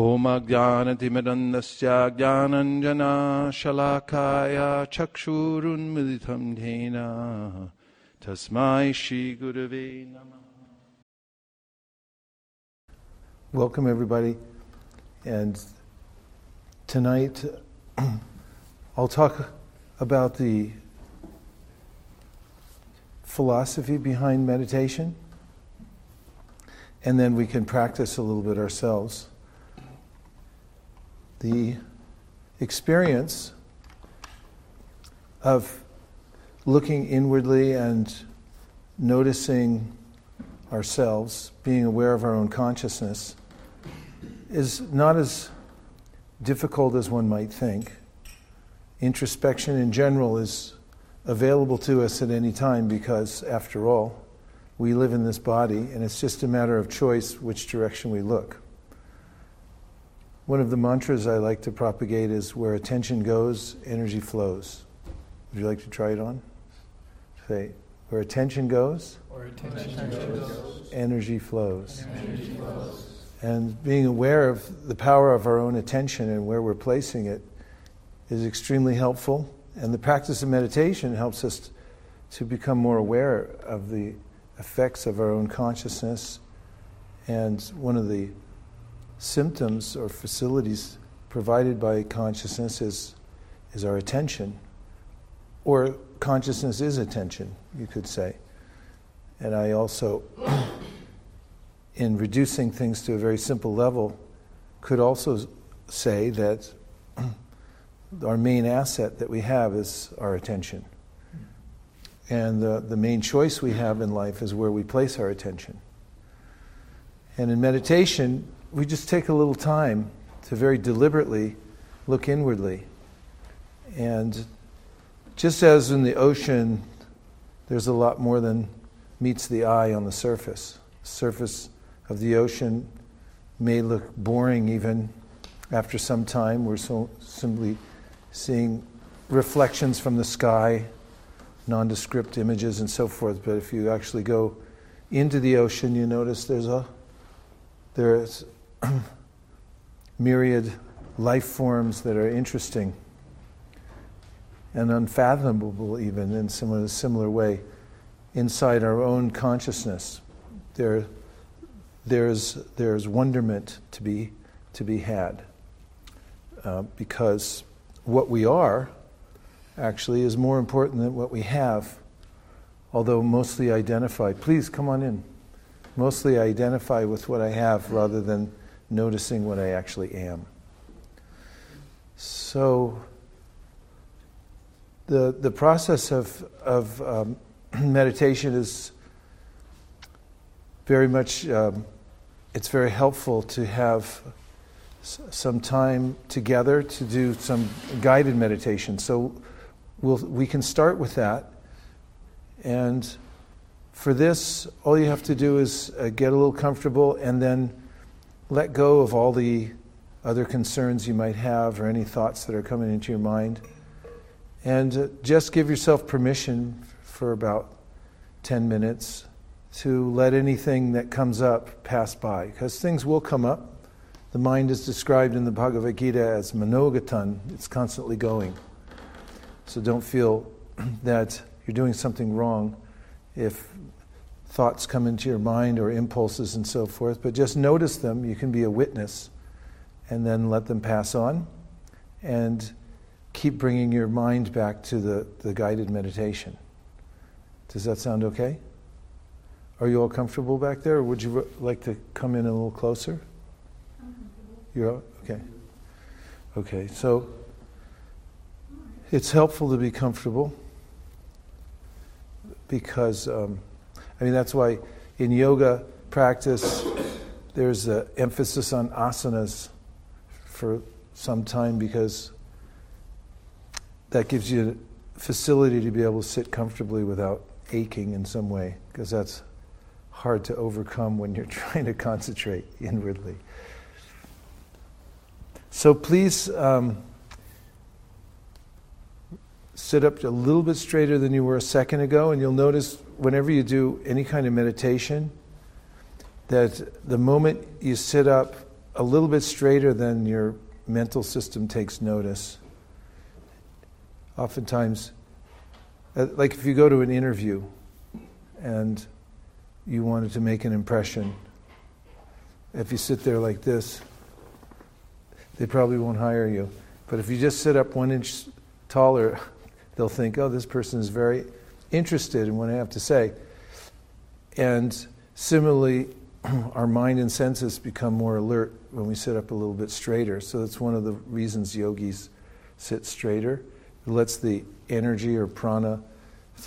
ॐ अज्ञानतिमिरन्दस्य ज्ञानञ्जनाशलाकाय चक्षुरुन्मिलितं येन तस्मै श्रीगुरवे नमः Welcome, everybody. And tonight I'll talk about the philosophy behind meditation, and then we can practice a little bit ourselves. The experience of looking inwardly and noticing ourselves, being aware of our own consciousness, is not as difficult as one might think. Introspection in general is available to us at any time because, after all, we live in this body and it's just a matter of choice which direction we look. One of the mantras I like to propagate is where attention goes, energy flows. Would you like to try it on? Say, where attention goes, where attention goes, energy flows. energy flows. And being aware of the power of our own attention and where we're placing it is extremely helpful. And the practice of meditation helps us to become more aware of the effects of our own consciousness. And one of the symptoms or facilities provided by consciousness is, is our attention. Or consciousness is attention, you could say. And I also, in reducing things to a very simple level, could also say that our main asset that we have is our attention. And the, the main choice we have in life is where we place our attention. And in meditation, we just take a little time to very deliberately look inwardly. And just as in the ocean, there's a lot more than meets the eye on the surface. The surface of the ocean may look boring even after some time. We're so simply seeing reflections from the sky, nondescript images, and so forth. But if you actually go into the ocean, you notice there's a there's myriad life forms that are interesting and unfathomable, even in some similar way, inside our own consciousness. There, there's, there's wonderment to be, to be had uh, because what we are actually is more important than what we have, although mostly identify. Please come on in. Mostly identify with what I have rather than noticing what I actually am. So, the, the process of, of um, meditation is very much, um, it's very helpful to have some time together to do some guided meditation. So we'll, we can start with that. And for this, all you have to do is uh, get a little comfortable and then let go of all the other concerns you might have or any thoughts that are coming into your mind. And uh, just give yourself permission for about 10 minutes to let anything that comes up pass by, because things will come up. The mind is described in the Bhagavad Gita as manogatan, it's constantly going. So don't feel that you're doing something wrong if thoughts come into your mind or impulses and so forth, but just notice them. You can be a witness and then let them pass on. And keep bringing your mind back to the, the guided meditation. Does that sound okay? Are you all comfortable back there, or would you like to come in a little closer? You're all, okay. Okay, so it's helpful to be comfortable because, um, I mean, that's why in yoga practice there's an emphasis on asanas for some time because that gives you facility to be able to sit comfortably without aching in some way, because that's hard to overcome when you're trying to concentrate inwardly. So please um, sit up a little bit straighter than you were a second ago, and you'll notice whenever you do any kind of meditation that the moment you sit up a little bit straighter, than your mental system takes notice. Oftentimes, uh, like if you go to an interview and you wanted to make an impression, if you sit there like this, they probably won't hire you. But if you just sit up one inch taller, they'll think, oh, this person is very interested in what I have to say. And similarly, our mind and senses become more alert when we sit up a little bit straighter. So that's one of the reasons yogis sit straighter. It lets the energy or prana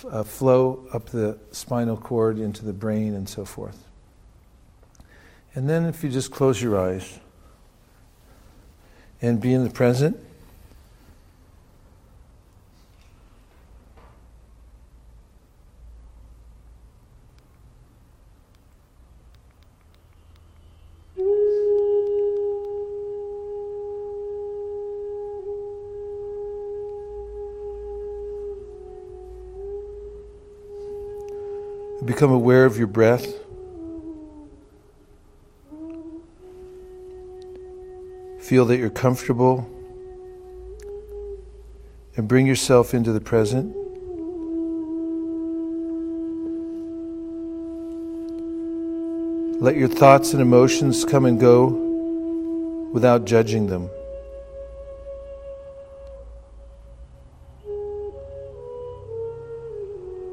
uh, flow up the spinal cord into the brain and so forth. And then if you just close your eyes and be in the present. Become aware of your breath. Feel that you're comfortable and bring yourself into the present. Let your thoughts and emotions come and go without judging them.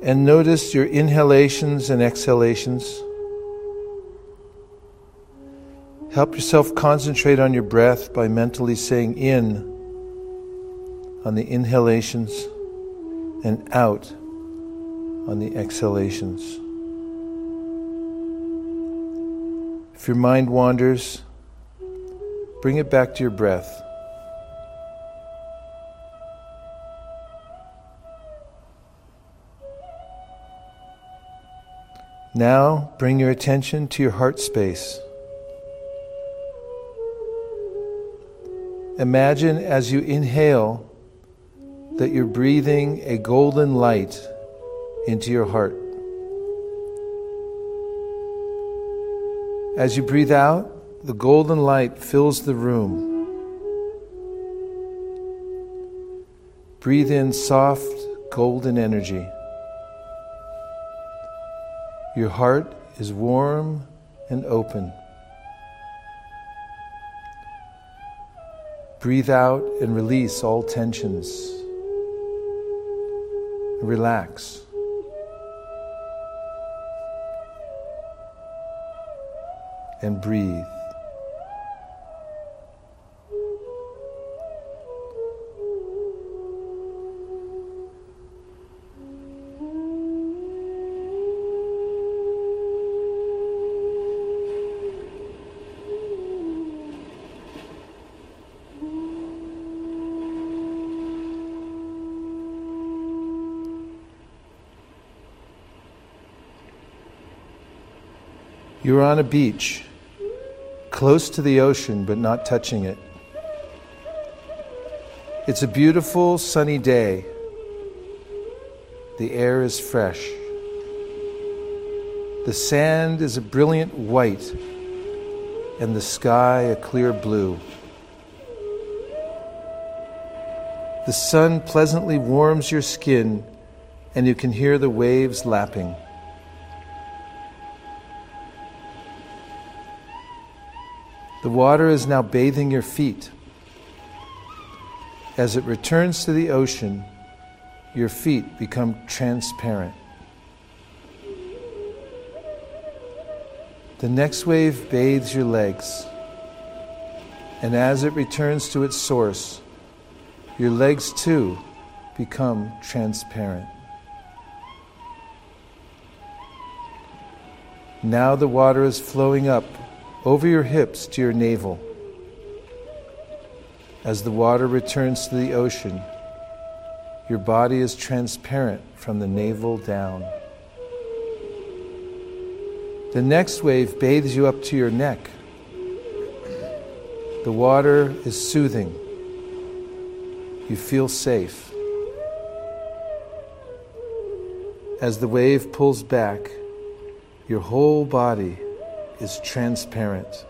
And notice your inhalations and exhalations. Help yourself concentrate on your breath by mentally saying in on the inhalations and out on the exhalations. If your mind wanders, bring it back to your breath. Now bring your attention to your heart space. Imagine as you inhale that you're breathing a golden light into your heart. As you breathe out, the golden light fills the room. Breathe in soft golden energy. Your heart is warm and open. Breathe out and release all tensions. Relax. And breathe. You're on a beach, close to the ocean but not touching it. It's a beautiful sunny day. The air is fresh. The sand is a brilliant white, and the sky a clear blue. The sun pleasantly warms your skin, and you can hear the waves lapping. The water is now bathing your feet. As it returns to the ocean, your feet become transparent. The next wave bathes your legs, and as it returns to its source, your legs too become transparent. Now the water is flowing up over your hips to your navel. As the water returns to the ocean, your body is transparent from the navel down. The next wave bathes you up to your neck. The water is soothing. You feel safe. As the wave pulls back, your whole body is transparent.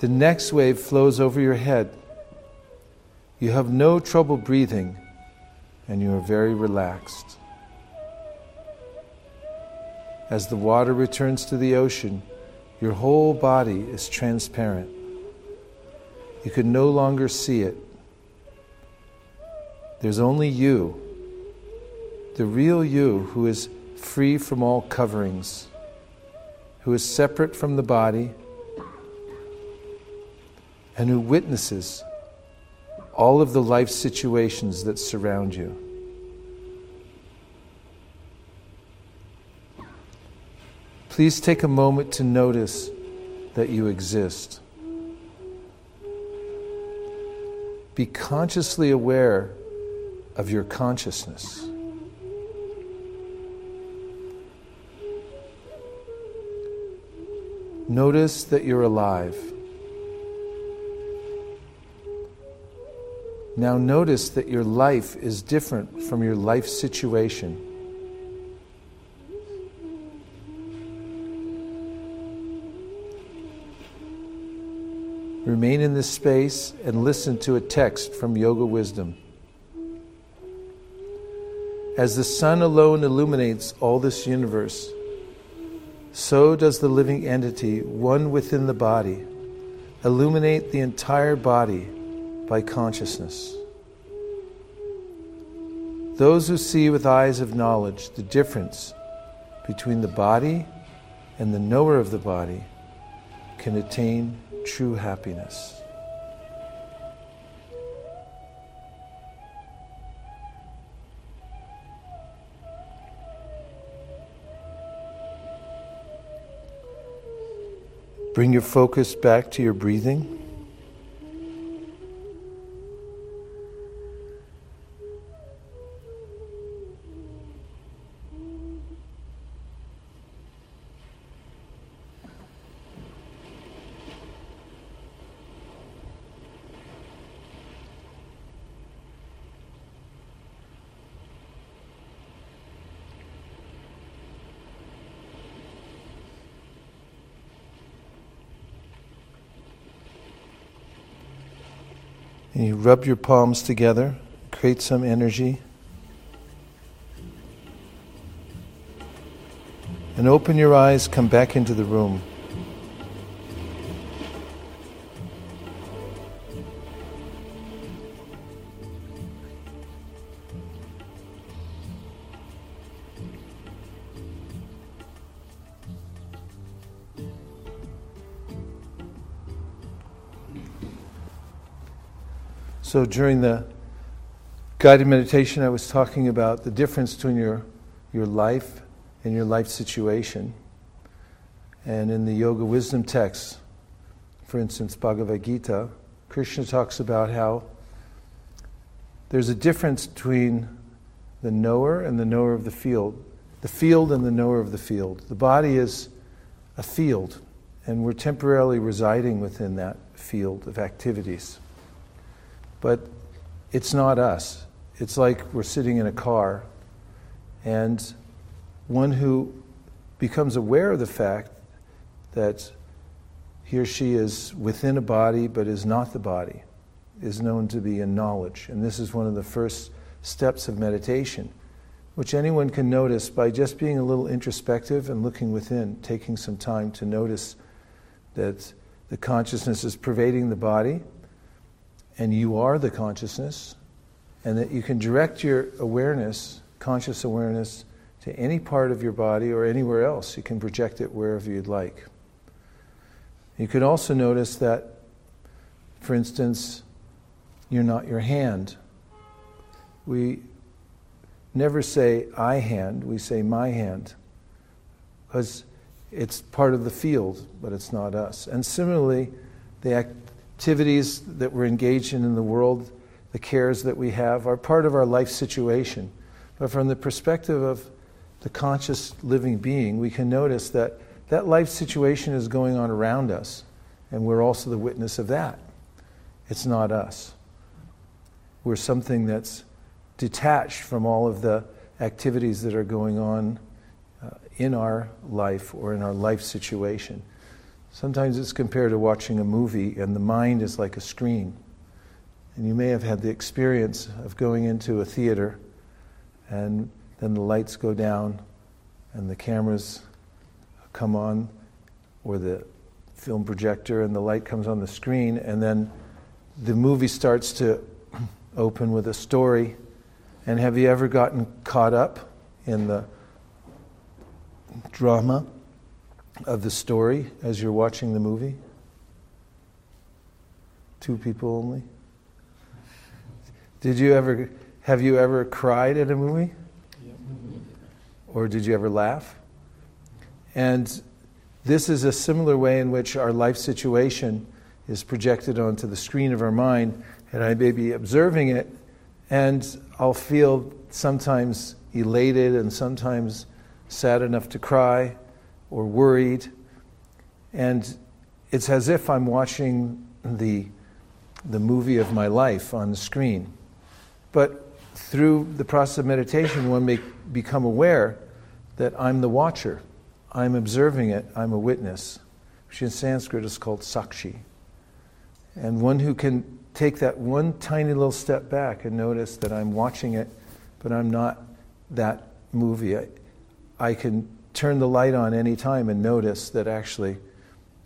The next wave flows over your head. You have no trouble breathing, and you are very relaxed. As the water returns to the ocean, your whole body is transparent. You can no longer see it. There's only you, the real you, who is free from all coverings, who is separate from the body, and who witnesses all of the life situations that surround you. Please take a moment to notice that you exist. Be consciously aware of your consciousness. Notice that you're alive. Now notice that your life is different from your life situation. Remain in this space and listen to a text from Yoga Wisdom. As the sun alone illuminates all this universe, so does the living entity, one within the body, illuminate the entire body by consciousness. Those who see with eyes of knowledge the difference between the body and the knower of the body can attain true happiness. Bring your focus back to your breathing. Rub your palms together, create some energy. And open your eyes, come back into the room. So during the guided meditation, I was talking about the difference between your, your life and your life situation. And in the Yoga Wisdom texts, for instance, Bhagavad Gita, Krishna talks about how there's a difference between the knower and the knower of the field, the field and the knower of the field. The body is a field, and we're temporarily residing within that field of activities. But it's not us. It's like we're sitting in a car, and one who becomes aware of the fact that he or she is within a body but is not the body is known to be in knowledge. And this is one of the first steps of meditation, which anyone can notice by just being a little introspective and looking within, taking some time to notice that the consciousness is pervading the body and you are the consciousness, and that you can direct your awareness, conscious awareness, to any part of your body or anywhere else. You can project it wherever you'd like. You can also notice that, for instance, you're not your hand. We never say I hand, we say my hand. Because it's part of the field, but it's not us. And similarly, the act, activities that we're engaged in in the world, the cares that we have, are part of our life situation. But from the perspective of the conscious living being, we can notice that that life situation is going on around us, and we're also the witness of that. It's not us. We're something that's detached from all of the activities that are going on uh, in our life or in our life situation. Sometimes it's compared to watching a movie, and the mind is like a screen. And you may have had the experience of going into a theater, and then the lights go down, and the cameras come on, or the film projector, and the light comes on the screen, and then the movie starts to open with a story. And have you ever gotten caught up in the drama of the story as you're watching the movie? Two people only? Did you ever have you ever cried at a movie? Or did you ever laugh? And this is a similar way in which our life situation is projected onto the screen of our mind, and I may be observing it, and I'll feel sometimes elated and sometimes sad enough to cry or worried. And it's as if I'm watching the, the movie of my life on the screen. But through the process of meditation, one may become aware that I'm the watcher. I'm observing it, I'm a witness, which in Sanskrit is called sakshi. And one who can take that one tiny little step back and notice that I'm watching it, but I'm not that movie. I, I can turn the light on any time and notice that actually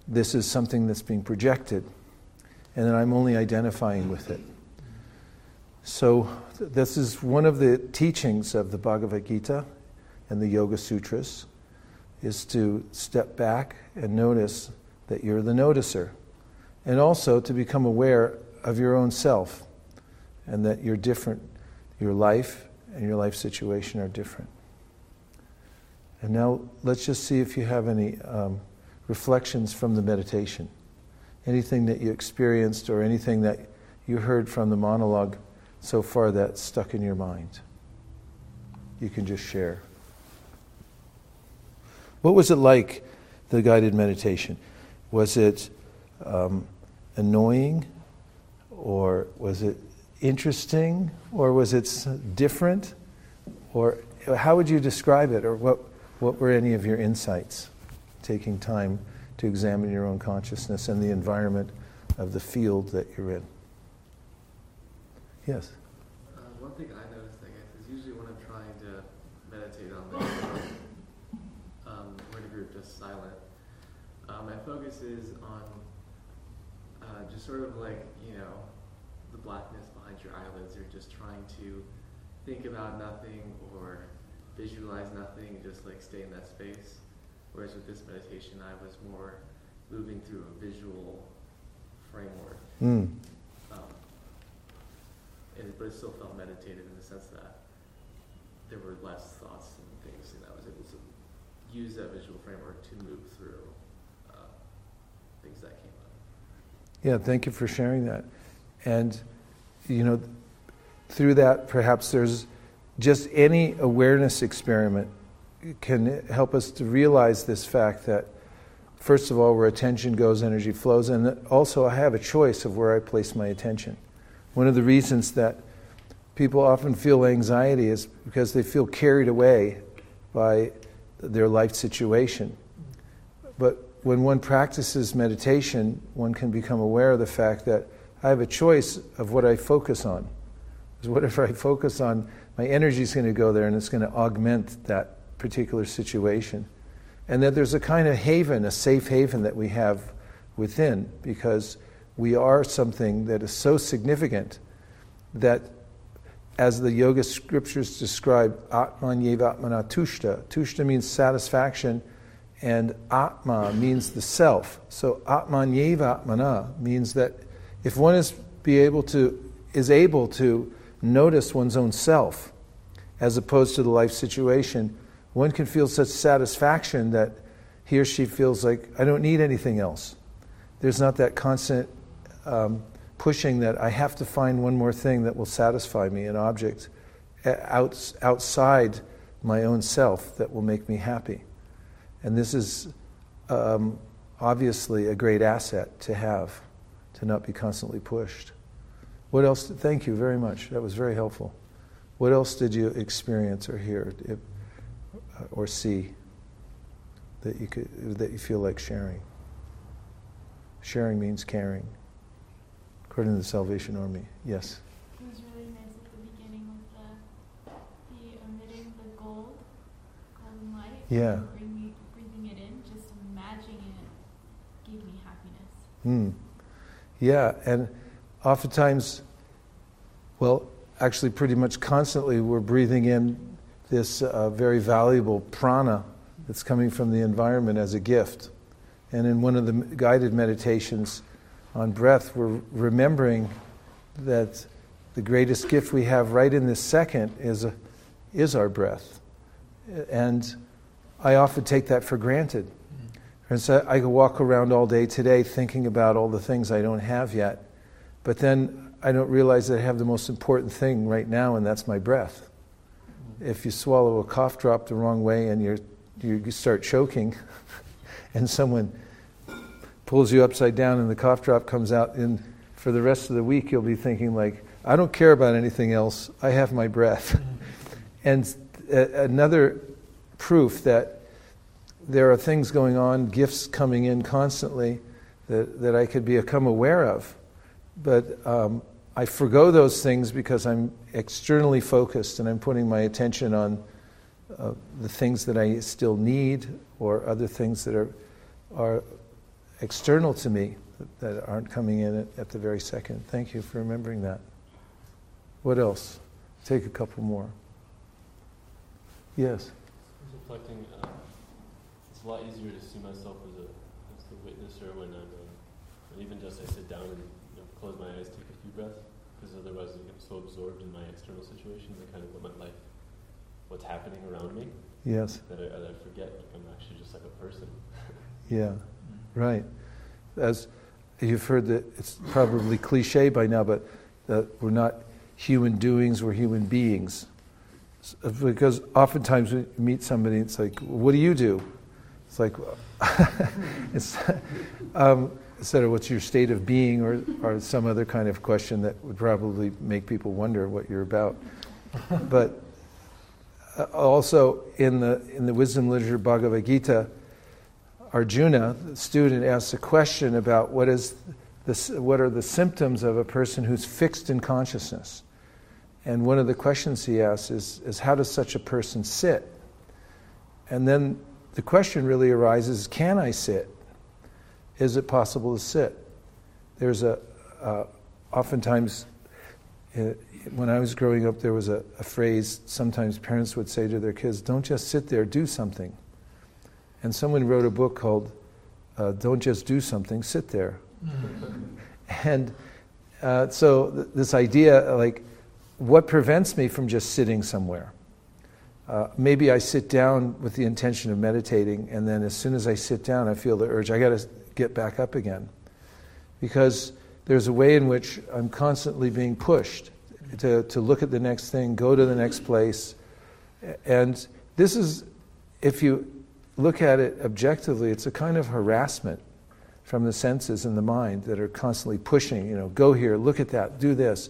this is something that's being projected and that I'm only identifying with it. So, this is one of the teachings of the Bhagavad Gita and the Yoga Sutras is to step back and notice that you're the noticer and also to become aware of your own self and that you're different. Your life and your life situation are different. And now let's just see if you have any um, reflections from the meditation. Anything that you experienced or anything that you heard from the monologue so far that stuck in your mind. You can just share. What was it like, the guided meditation? Was it um, annoying? Or was it interesting? Or was it different? Or how would you describe it? Or what, what were any of your insights? Taking time to examine your own consciousness and the environment of the field that you're in. Yes? Uh, one thing I noticed, I guess, is usually when I'm trying to meditate on this, um, when a group just silent, uh, my focus is on uh, just sort of like, you know, the blackness behind your eyelids. You're just trying to think about nothing or visualize nothing and just like stay in that space. Whereas with this meditation, I was more moving through a visual framework. Mm. Um, and, but it still felt meditative in the sense that there were less thoughts and things, and I was able to use that visual framework to move through uh, things that came up. Yeah, thank you for sharing that. And, you know, through that, perhaps there's just any awareness experiment can help us to realize this fact that, first of all, where attention goes, energy flows, and also I have a choice of where I place my attention. One of the reasons that people often feel anxiety is because they feel carried away by their life situation. But when one practices meditation, one can become aware of the fact that I have a choice of what I focus on. Because whatever I focus on, my energy is going to go there and it's going to augment that particular situation. And that there's a kind of haven, a safe haven that we have within, because we are something that is so significant that, as the yoga scriptures describe, Atman Yevatmana Tushta. Tushta means satisfaction, and Atma means the self. So Atman Yevatmana means that if one is be able to is able to notice one's own self as opposed to the life situation, one can feel such satisfaction that he or she feels like, I don't need anything else. There's not that constant um, pushing that I have to find one more thing that will satisfy me, an object out, outside my own self that will make me happy. And this is um, obviously a great asset to have, to not be constantly pushed. What else? Thank you very much. That was very helpful. What else did you experience or hear if, or see that you could that you feel like sharing? Sharing means caring, according to the Salvation Army. Yes. It was really nice at the beginning with the, the gold, golden light. Yeah. And breathing, it in, just imagining it gave me happiness. Mm. Yeah, and oftentimes, well, actually, pretty much constantly, we're breathing in this uh, very valuable prana that's coming from the environment as a gift. And in one of the guided meditations on breath, we're remembering that the greatest gift we have right in this second is, a, is our breath. And I often take that for granted. And so I could walk around all day today thinking about all the things I don't have yet, but then I don't realize that I have the most important thing right now, and that's my breath. If you swallow a cough drop the wrong way and you're, you start choking, and someone pulls you upside down and the cough drop comes out, and for the rest of the week you'll be thinking like, I don't care about anything else. I have my breath. and another proof that there are things going on, gifts coming in constantly that, that I could become aware of. But um, I forego those things because I'm externally focused and I'm putting my attention on uh, the things that I still need or other things that are, are external to me that aren't coming in at, at the very second. Thank you for remembering that. What else? Take a couple more. Yes. reflecting. Uh, it's a lot easier to see myself as a as the witnesser when I'm, uh, even just I sit down and close my eyes, take a few breaths, because otherwise I get so absorbed in my external situations and kind of what my life, what's happening around me. Yes. That I, that I forget like I'm actually just like a person. yeah, right. As you've heard that it's probably cliche by now, but that we're not human doings, we're human beings. Because oftentimes we meet somebody, it's like, what do you do? It's like, it's, um, instead of what's your state of being or, or some other kind of question that would probably make people wonder what you're about. but uh, also in the, in the wisdom literature Bhagavad Gita, Arjuna, the student, asks a question about what, is the, what are the symptoms of a person who's fixed in consciousness. And one of the questions he asks is, is how does such a person sit? And then the question really arises can I sit? Is it possible to sit? There's a, uh, oftentimes, uh, when I was growing up, there was a, a, phrase sometimes parents would say to their kids, don't just sit there, do something. And someone wrote a book called uh, Don't Just Do Something, Sit There. and uh, so th- this idea, like, what prevents me from just sitting somewhere? Uh, maybe I sit down with the intention of meditating, and then as soon as I sit down, I feel the urge, I got to get back up again. Because there's a way in which I'm constantly being pushed to, to look at the next thing, go to the next place. And this is, if you look at it objectively, it's a kind of harassment from the senses and the mind that are constantly pushing, you know, go here, look at that, do this.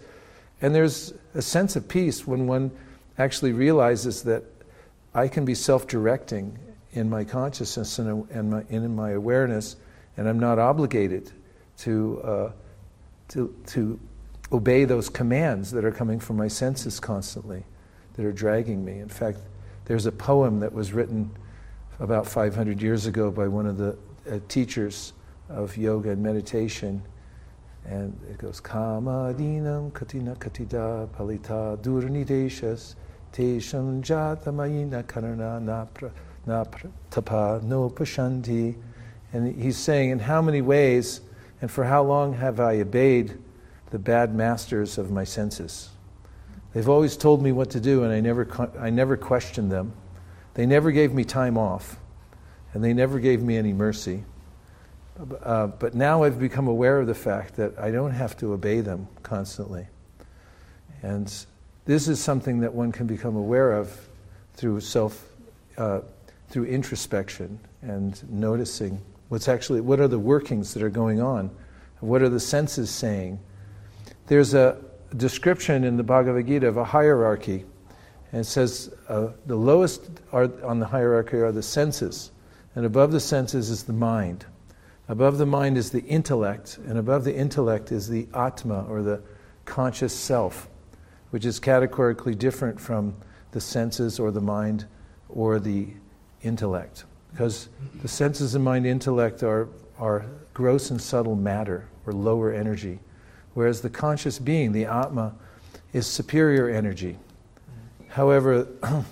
And there's a sense of peace when one actually realizes that I can be self directing in my consciousness and, in my awareness, and I'm not obligated to, uh, to, to obey those commands that are coming from my senses constantly, that are dragging me. In fact, there's a poem that was written about 500 years ago by one of the uh, teachers of yoga and meditation. And it goes, Kama dinam katina katida palita durnideshas tesham jatamayina karana napra, napra tapa no pashanti. And he's saying, in how many ways and for how long have I obeyed the bad masters of my senses? They've always told me what to do, and I never, I never questioned them. They never gave me time off, and they never gave me any mercy. Uh, but now I've become aware of the fact that I don't have to obey them constantly. And this is something that one can become aware of through self, uh, through introspection and noticing what's actually, what are the workings that are going on? What are the senses saying? There's a description in the Bhagavad Gita of a hierarchy. And it says uh, the lowest are, on the hierarchy are the senses, and above the senses is the mind. Above the mind is the intellect, and above the intellect is the Atma, or the conscious self, which is categorically different from the senses or the mind or the intellect. Because the senses and mind intellect are, are gross and subtle matter, or lower energy, whereas the conscious being, the Atma, is superior energy. However,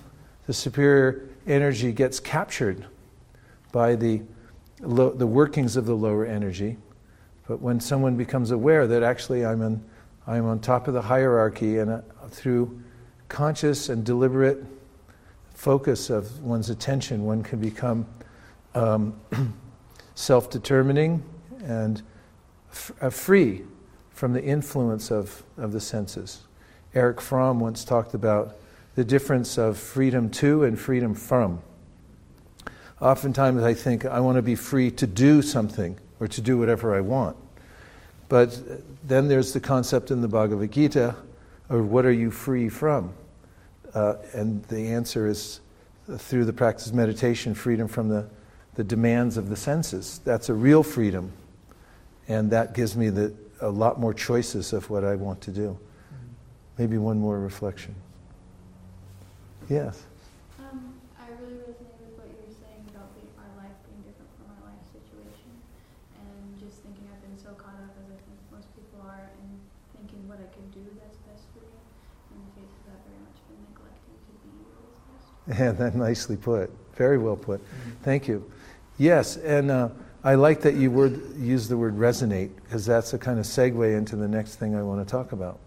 the superior energy gets captured by the, lo- the workings of the lower energy. But when someone becomes aware that actually I'm, in, I'm on top of the hierarchy and uh, through conscious and deliberate focus of one's attention, one can become um, self determining and f- uh, free from the influence of, of the senses. Erich Fromm once talked about the difference of freedom to and freedom from. Oftentimes I think I want to be free to do something or to do whatever I want. But then there's the concept in the Bhagavad Gita of what are you free from? Uh, and the answer is through the practice of meditation, freedom from the, the demands of the senses. That's a real freedom. And that gives me the, a lot more choices of what I want to do. Maybe one more reflection. Yes. Um, I really resonate with what you were saying about the, our life being different from our life situation, and just thinking I've been so caught up as I think most people are in thinking what I can do that's best for me. In the face of that, very much been neglecting to be what is best. Yeah, that nicely put. Very well put. Thank you. Yes, and uh, I like that you word, use the word resonate because that's a kind of segue into the next thing I want to talk about.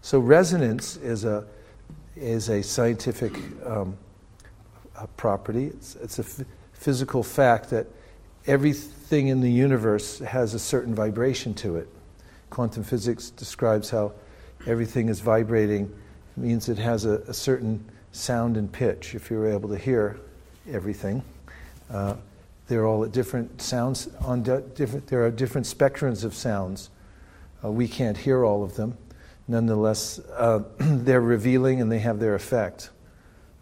So resonance is a is a scientific um, a property. It's, it's a f- physical fact that everything in the universe has a certain vibration to it. Quantum physics describes how everything is vibrating. It means it has a, a certain sound and pitch. If you're able to hear everything, uh, they're all at different sounds. On di- different, there are different spectrums of sounds. Uh, we can't hear all of them nonetheless, uh, they're revealing and they have their effect.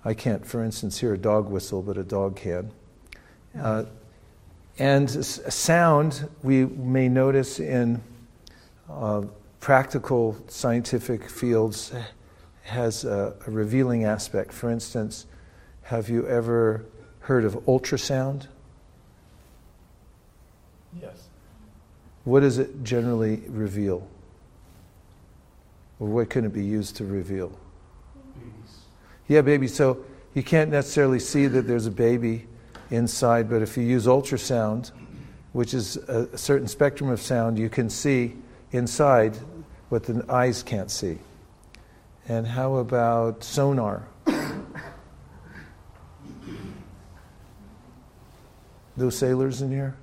I can't, for instance, hear a dog whistle, but a dog can. Uh, and sound, we may notice in uh, practical scientific fields, has a, a revealing aspect. For instance, have you ever heard of ultrasound? Yes. What does it generally reveal? Or what can it be used to reveal? Babies. Yeah, baby. So you can't necessarily see that there's a baby inside, but if you use ultrasound, which is a, a certain spectrum of sound, you can see inside what the eyes can't see. And how about sonar? Those sailors in here?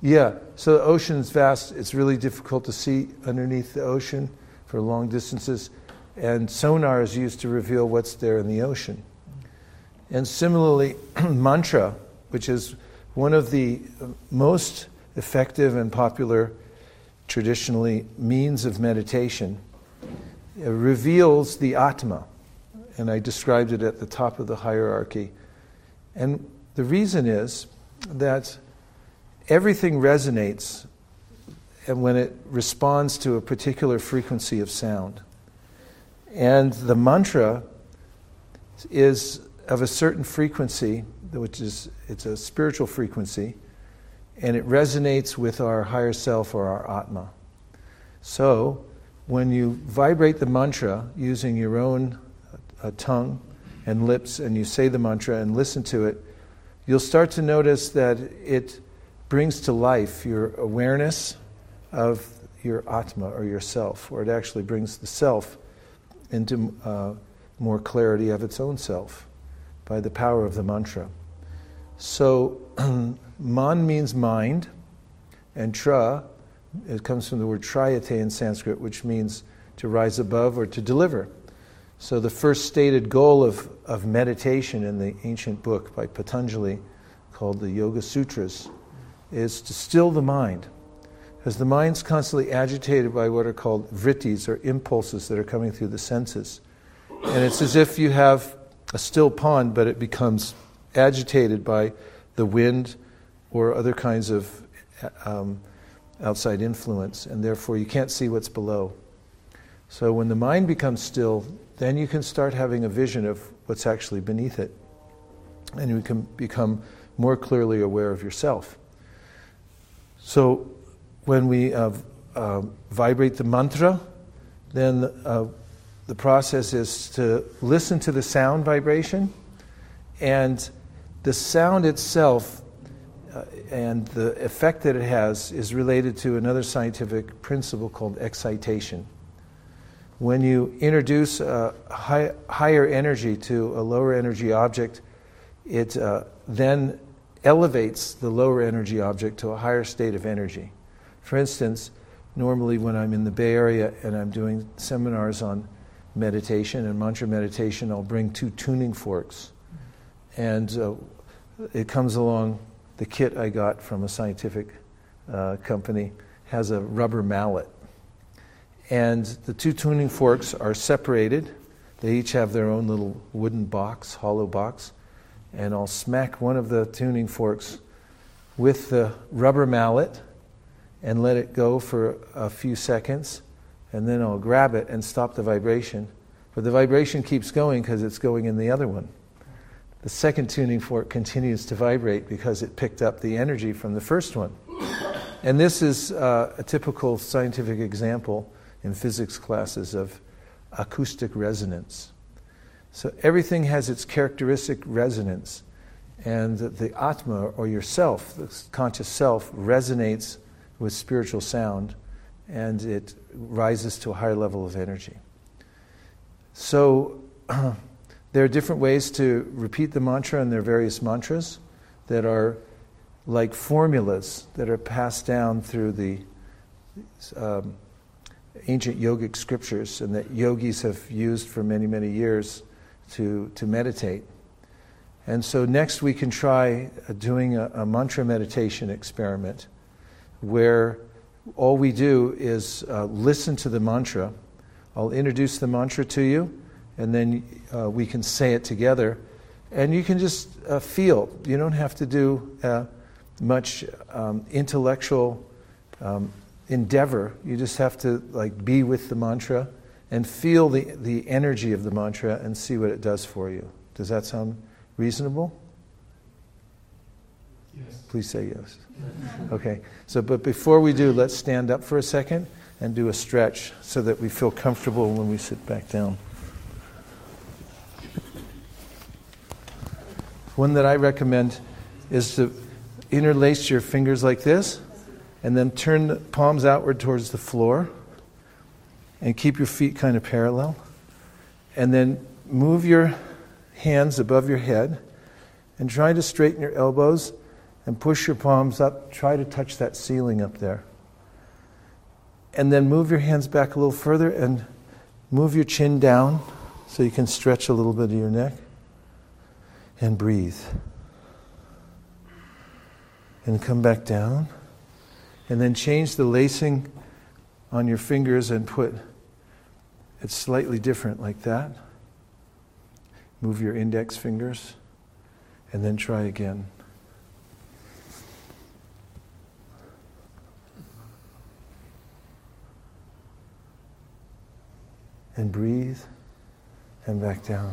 Yeah, so the ocean's vast. It's really difficult to see underneath the ocean for long distances. And sonar is used to reveal what's there in the ocean. And similarly, mantra, which is one of the most effective and popular traditionally means of meditation, it Uh, reveals the Atma. And I described it at the top of the hierarchy. And the reason is that everything resonates and when it responds to a particular frequency of sound. And the mantra is of a certain frequency, which is it's a spiritual frequency, and it resonates with our higher self or our atma. So, when you vibrate the mantra using your own uh, tongue and lips, and you say the mantra and listen to it, you'll start to notice that it brings to life your awareness of your atma or yourself, or it actually brings the self into uh, more clarity of its own self by the power of the mantra. So, man means mind, and tra, it comes from the word trayate in Sanskrit, which means to rise above or to deliver. So, the first stated goal of, of meditation in the ancient book by Patanjali called the Yoga Sutras is to still the mind. Because the mind's constantly agitated by what are called vrittis or impulses that are coming through the senses. And it's as if you have a still pond, but it becomes agitated by the wind or other kinds of um, outside influence, and therefore you can't see what's below. So when the mind becomes still, then you can start having a vision of what's actually beneath it, and you can become more clearly aware of yourself. So when we uh, uh, vibrate the mantra, then uh, the process is to listen to the sound vibration, and the sound itself uh, and the effect that it has is related to another scientific principle called excitation. When you introduce a high, higher energy to a lower energy object, it uh, then elevates the lower energy object to a higher state of energy. For instance, normally when I'm in the Bay Area and I'm doing seminars on meditation and mantra meditation, I'll bring two tuning forks. And uh, it comes along, the kit I got from a scientific uh, company has a rubber mallet. And the two tuning forks are separated. They each have their own little wooden box, hollow box. And I'll smack one of the tuning forks with the rubber mallet and let it go for a few seconds. And then I'll grab it and stop the vibration. But the vibration keeps going because it's going in the other one. The second tuning fork continues to vibrate because it picked up the energy from the first one. And this is uh, a typical scientific example in physics classes of acoustic resonance. So everything has its characteristic resonance, and the Atma, or yourself, the conscious self, resonates with spiritual sound, and it rises to a higher level of energy. So there are different ways to repeat the mantra, and there are various mantras that are like formulas that are passed down through the um, ancient yogic scriptures and that yogis have used for many, many years to, to meditate. And so next we can try doing a, a mantra meditation experiment where all we do is uh, listen to the mantra. I'll introduce the mantra to you, and then uh, we can say it together. And you can just uh, feel. You don't have to do uh, much um, intellectual um, endeavor. You just have to like be with the mantra and feel the, the energy of the mantra and see what it does for you. Does that sound reasonable? Yes. Please say yes. Okay. So, but before we do, let's stand up for a second and do a stretch so that we feel comfortable when we sit back down. One that I recommend is to interlace your fingers like this and then turn the palms outward towards the floor and keep your feet kind of parallel. And then move your hands above your head and try to straighten your elbows and push your palms up. Try to touch that ceiling up there. And then move your hands back a little further and move your chin down so you can stretch a little bit of your neck. And breathe. And come back down. And then change the lacing on your fingers and put it slightly different, like that. Move your index fingers. And then try again. and breathe and back down.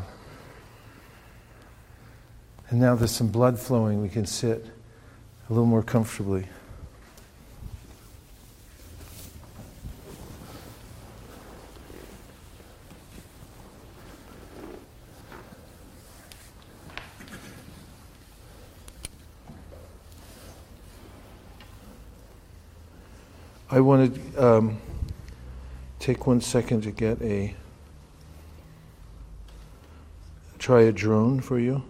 And now there's some blood flowing, we can sit a little more comfortably. I wanted. Um, take one second to get a try a drone for you.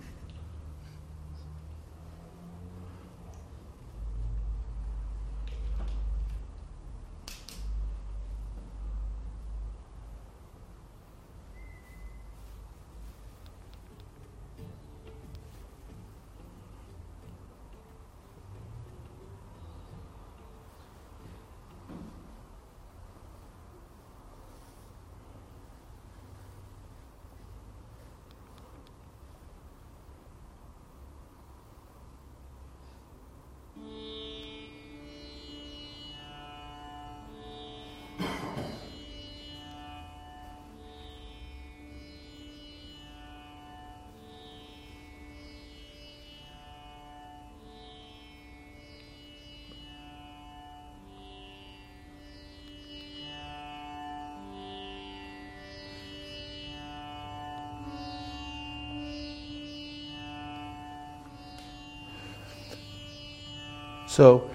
So,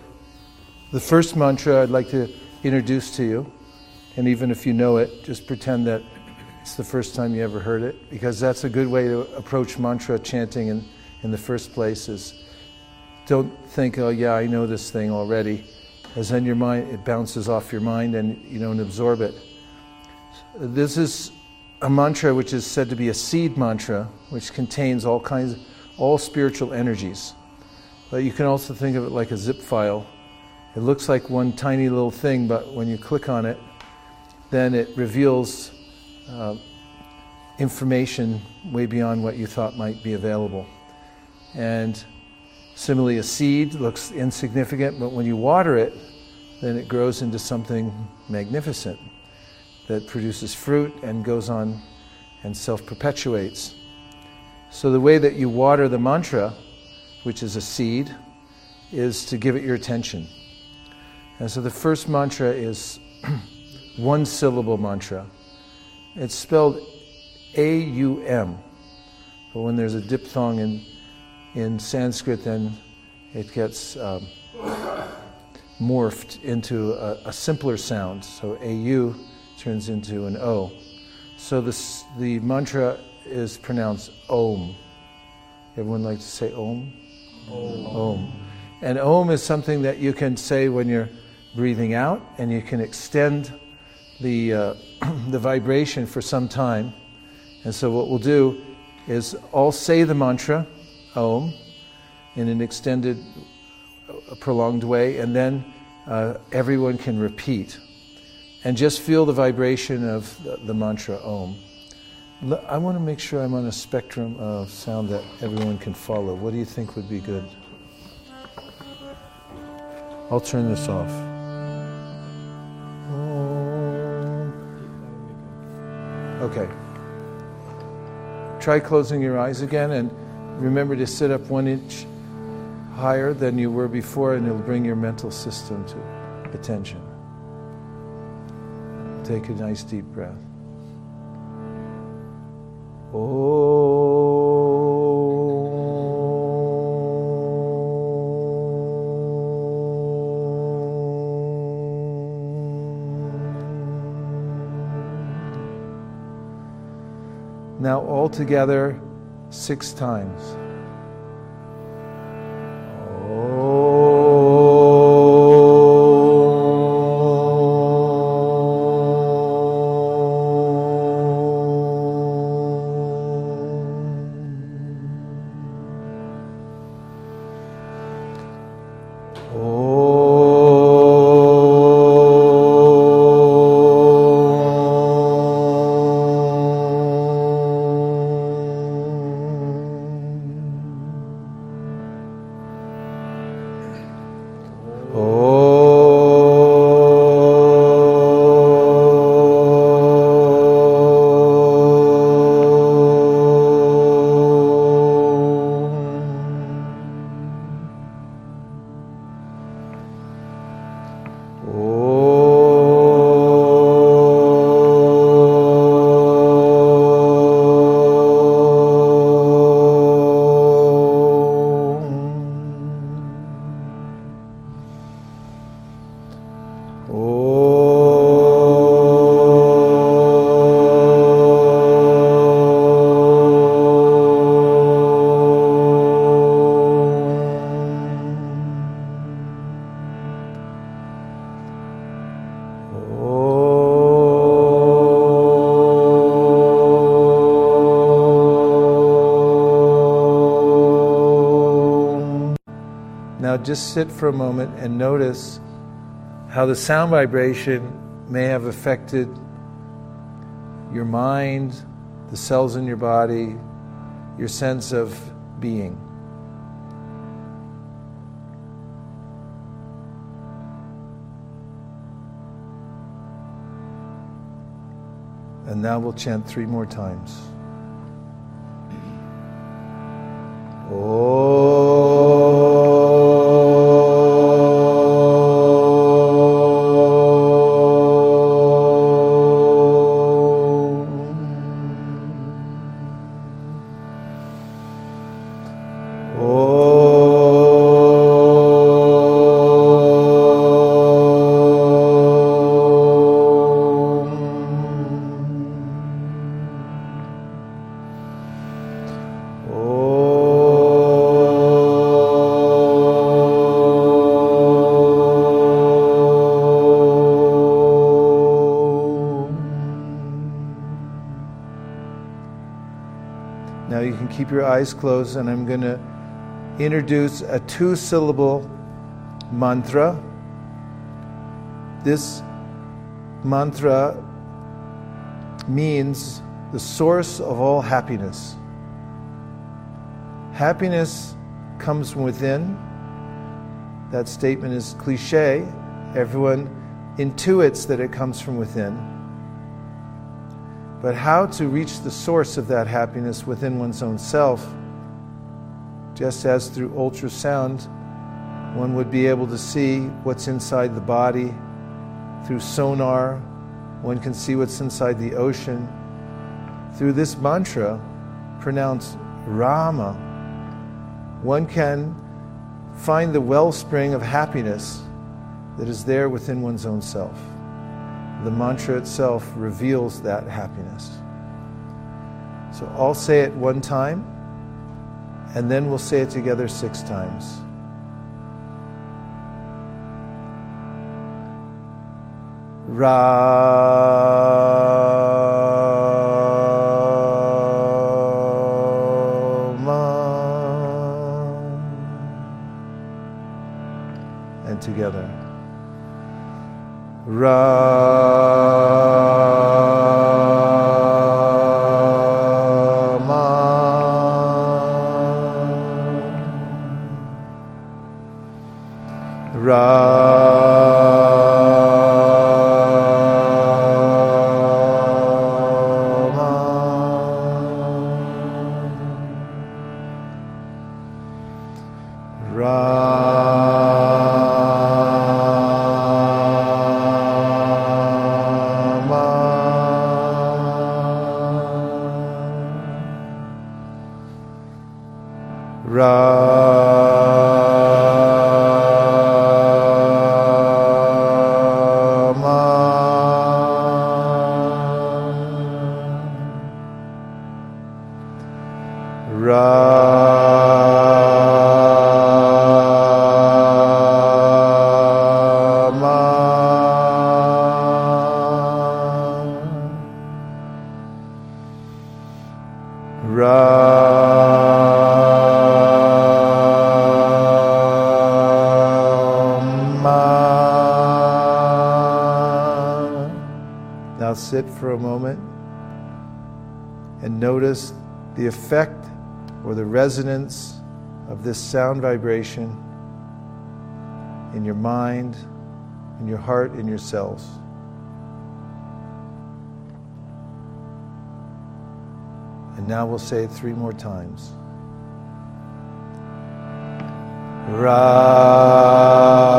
the first mantra I'd like to introduce to you, and even if you know it, just pretend that it's the first time you ever heard it, because that's a good way to approach mantra chanting in, in the first place. Is don't think, oh yeah, I know this thing already, as then your mind it bounces off your mind and you don't absorb it. This is a mantra which is said to be a seed mantra, which contains all kinds, of all spiritual energies. But you can also think of it like a zip file. It looks like one tiny little thing, but when you click on it, then it reveals uh, information way beyond what you thought might be available. And similarly, a seed looks insignificant, but when you water it, then it grows into something magnificent that produces fruit and goes on and self perpetuates. So, the way that you water the mantra, which is a seed, is to give it your attention. And so, the first mantra is one syllable mantra. It's spelled A U M, but when there's a diphthong in, in Sanskrit, then it gets um, morphed into a, a, simpler sound. So A U turns into an O. So this, the mantra is pronounced Om. Everyone like to say Om? Om. And Om is something that you can say when you're breathing out, and you can extend the, uh, the vibration for some time. And so, what we'll do is all say the mantra, Om, in an extended, prolonged way, and then uh, everyone can repeat. And just feel the vibration of the, the mantra Om. I want to make sure I'm on a spectrum of sound that everyone can follow. What do you think would be good? I'll turn this off. Okay. Try closing your eyes again and remember to sit up one inch higher than you were before, and it'll bring your mental system to attention. Take a nice deep breath. Now, all together, six times. Just sit for a moment and notice how the sound vibration may have affected your mind, the cells in your body, your sense of being. And now we'll chant three more times. Eyes closed, and I'm going to introduce a two syllable mantra. This mantra means the source of all happiness. Happiness comes from within. That statement is cliche. Everyone intuits that it comes from within. But how to reach the source of that happiness within one's own self, just as through ultrasound, one would be able to see what's inside the body. Through sonar, one can see what's inside the ocean. Through this mantra, pronounced Rama, one can find the wellspring of happiness that is there within one's own self. The mantra itself reveals that happiness. So I'll say it one time, and then we'll say it together six times. And together. Rama. Rama. Or the resonance of this sound vibration in your mind, in your heart, in your cells. And now we'll say it three more times. Rama.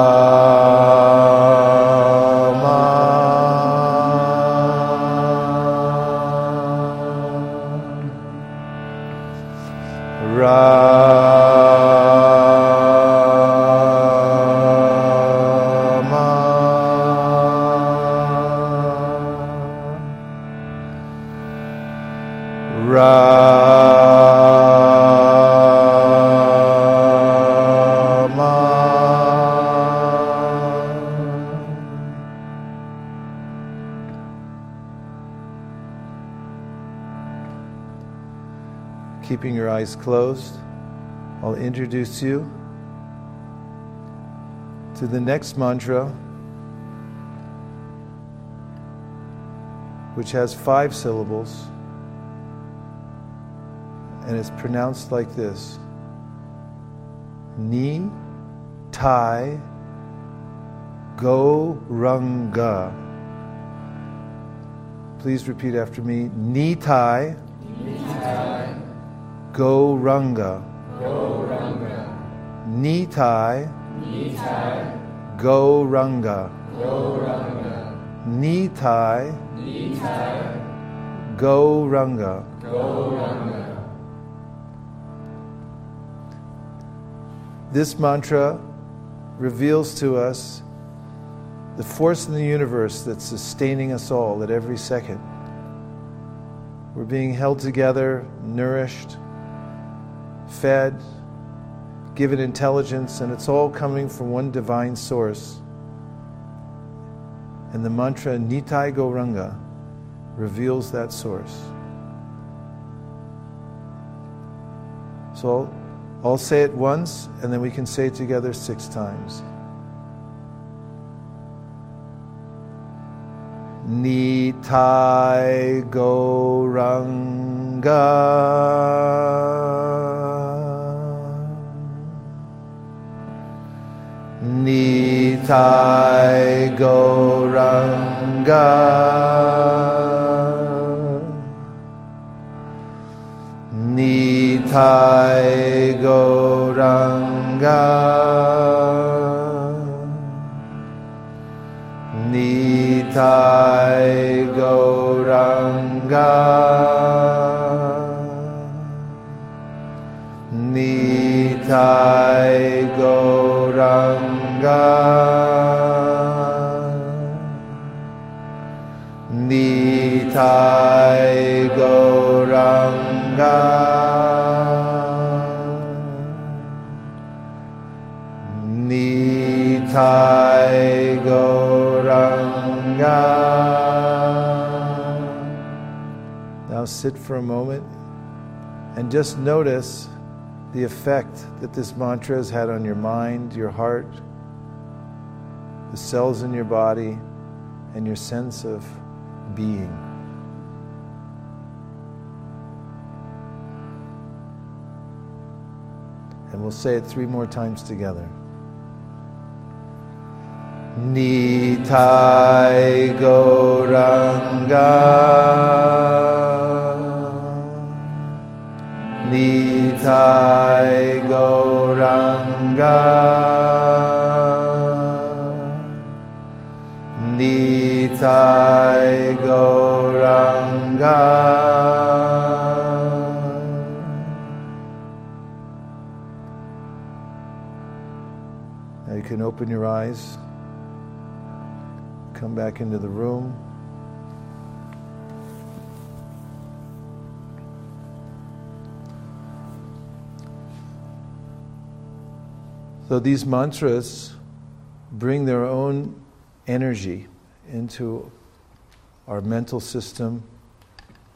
Eyes closed, I'll introduce you to the next mantra, which has five syllables and it's pronounced like this Ni Tai Go Ranga. Please repeat after me. Ni Tai Go Ranga. Ni Tai Go Ranga. Ni Tai Go Ranga. This mantra reveals to us the force in the universe that's sustaining us all at every second. We're being held together, nourished, fed, given intelligence, and it's all coming from one divine source. And the mantra Nitai Gauranga reveals that source. So I'll, I'll say it once, and then we can say it together six times. Nitai Gauranga Nitai Gauranga. Nitai Gauranga. Nitai Gauranga. Nitai Gauranga Now sit for a moment and just notice the effect that this mantra has had on your mind, your heart, the cells in your body, and your sense of being. And we'll say it three more times together. Nitai Gauranga Nitai Gauranga Nitai Gauranga. Now you can open your eyes, come back into the room. So these mantras bring their own energy into our mental system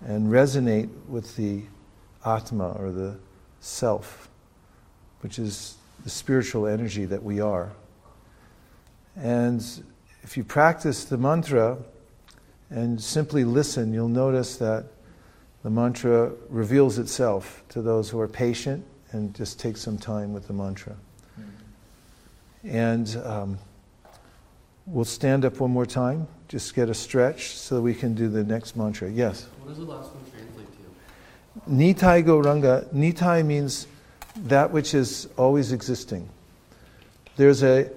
and resonate with the Atma or the self, which is the spiritual energy that we are. And if you practice the mantra and simply listen, you'll notice that the mantra reveals itself to those who are patient and just take some time with the mantra. And um, we'll stand up one more time, just get a stretch so we can do the next mantra. Yes? What does the last one translate to? Nitai Gauranga. Nitai means that which is always existing. There's a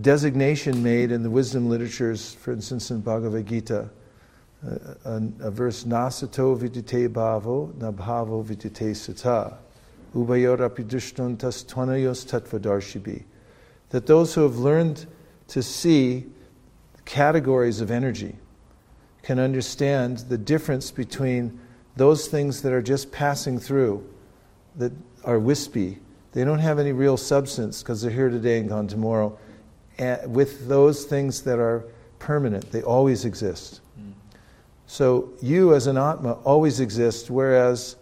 designation made in the wisdom literatures, for instance, in Bhagavad Gita, a, a, a verse, Nasato vidyate bhavo, nabhavo vidyate sata, ubayorapi dushtantas tvanayos tattvadarshibhi. That those who have learned to see categories of energy can understand the difference between those things that are just passing through, that are wispy. They don't have any real substance because they're here today and gone tomorrow. And with those things that are permanent, they always exist. So you, as an Atma, always exist, whereas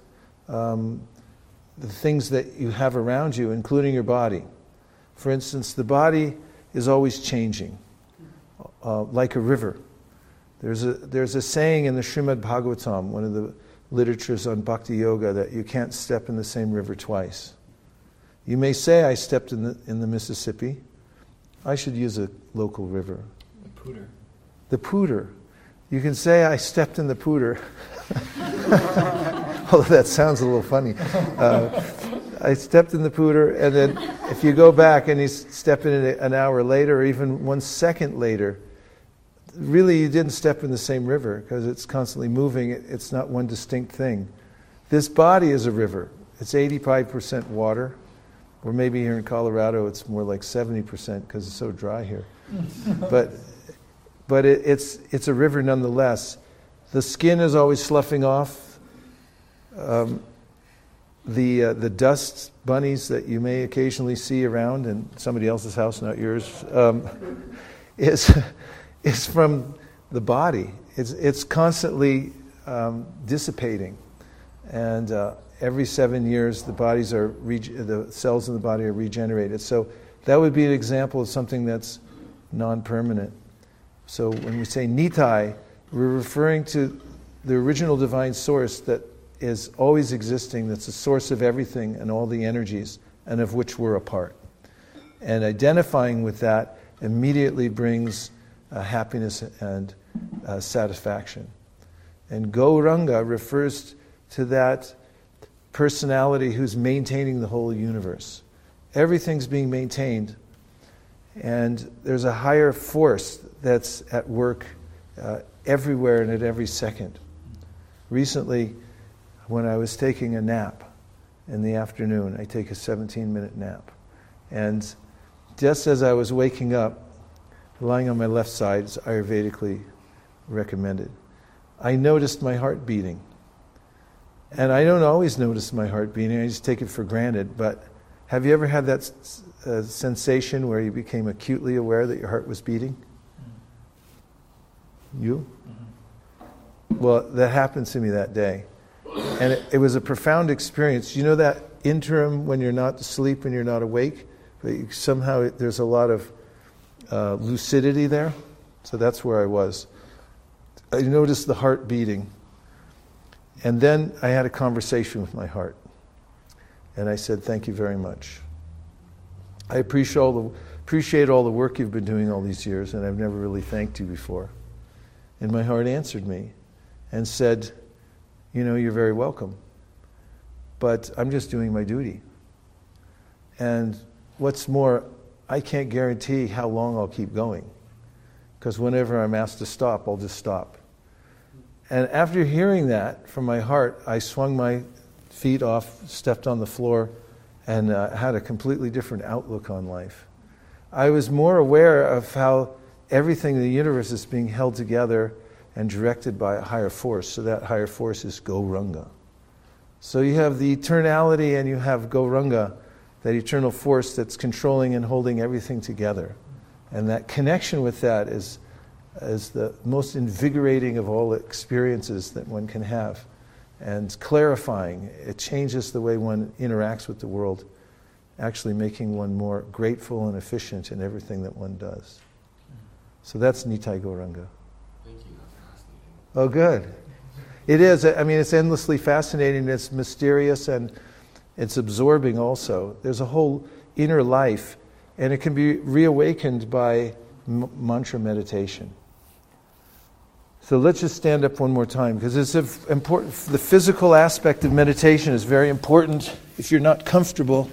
um, the things that you have around you, including your body, for instance, the body is always changing, uh, like a river. There's a, there's a saying in the Srimad Bhagavatam, one of the literatures on bhakti yoga, that you can't step in the same river twice. You may say, I stepped in the, in the Mississippi. I should use a local river. The Poudre. The Poudre. You can say, I stepped in the Poudre. Although that sounds a little funny. Uh, I stepped in the Poudre, and then if you go back and you step in it an hour later or even one second later, really you didn't step in the same river because it's constantly moving. It's not one distinct thing. This body is a river. It's 85% water, or maybe here in Colorado it's more like 70% because it's so dry here. but but it, it's, it's a river nonetheless. The skin is always sloughing off. Um, the, uh, the dust bunnies that you may occasionally see around in somebody else's house, not yours, um, is, is from the body. It's, it's constantly um, dissipating. And, uh, every seven years, the bodies are reg- the cells in the body are regenerated. So that would be an example of something that's non-permanent. So when we say nitai, we're referring to the original divine source that is always existing, that's the source of everything and all the energies, and of which we're a part. And identifying with that immediately brings uh, happiness and uh, satisfaction. And Gauranga refers to that personality who's maintaining the whole universe. Everything's being maintained, and there's a higher force that's at work uh, everywhere and at every second. Recently, when I was taking a nap in the afternoon, I take a 17 minute nap. And just as I was waking up, lying on my left side, is Ayurvedically recommended, I noticed my heart beating. And I don't always notice my heart beating, I just take it for granted. But have you ever had that uh, sensation where you became acutely aware that your heart was beating? You? Mm-hmm. Well, that happened to me that day. And it, it, was a profound experience. You know that interim when you're not asleep and you're not awake? But you, somehow it, there's a lot of uh, lucidity there. So that's where I was. I noticed the heart beating. And then I had a conversation with my heart. And I said, Thank you very much. I appreciate all, the, appreciate all the work you've been doing all these years, and I've never really thanked you before. And my heart answered me and said, You know, you're very welcome. But I'm just doing my duty. And what's more, I can't guarantee how long I'll keep going. Because whenever I'm asked to stop, I'll just stop. And after hearing that from my heart, I swung my feet off, stepped on the floor, and uh, had a completely different outlook on life. I was more aware of how everything in the universe is being held together and directed by a higher force. So that higher force is Gauranga. So you have the eternality and you have Gauranga, that eternal force that's controlling and holding everything together. And that connection with that is is the most invigorating of all experiences that one can have and clarifying. It changes the way one interacts with the world, actually making one more grateful and efficient in everything that one does. So that's Nitai Gauranga. Oh, good. It is. I mean, it's endlessly fascinating. It's mysterious and it's absorbing also. There's a whole inner life, and it can be reawakened by m- mantra meditation. So let's just stand up one more time because it's important. The physical aspect of meditation is very important. If you're not comfortable,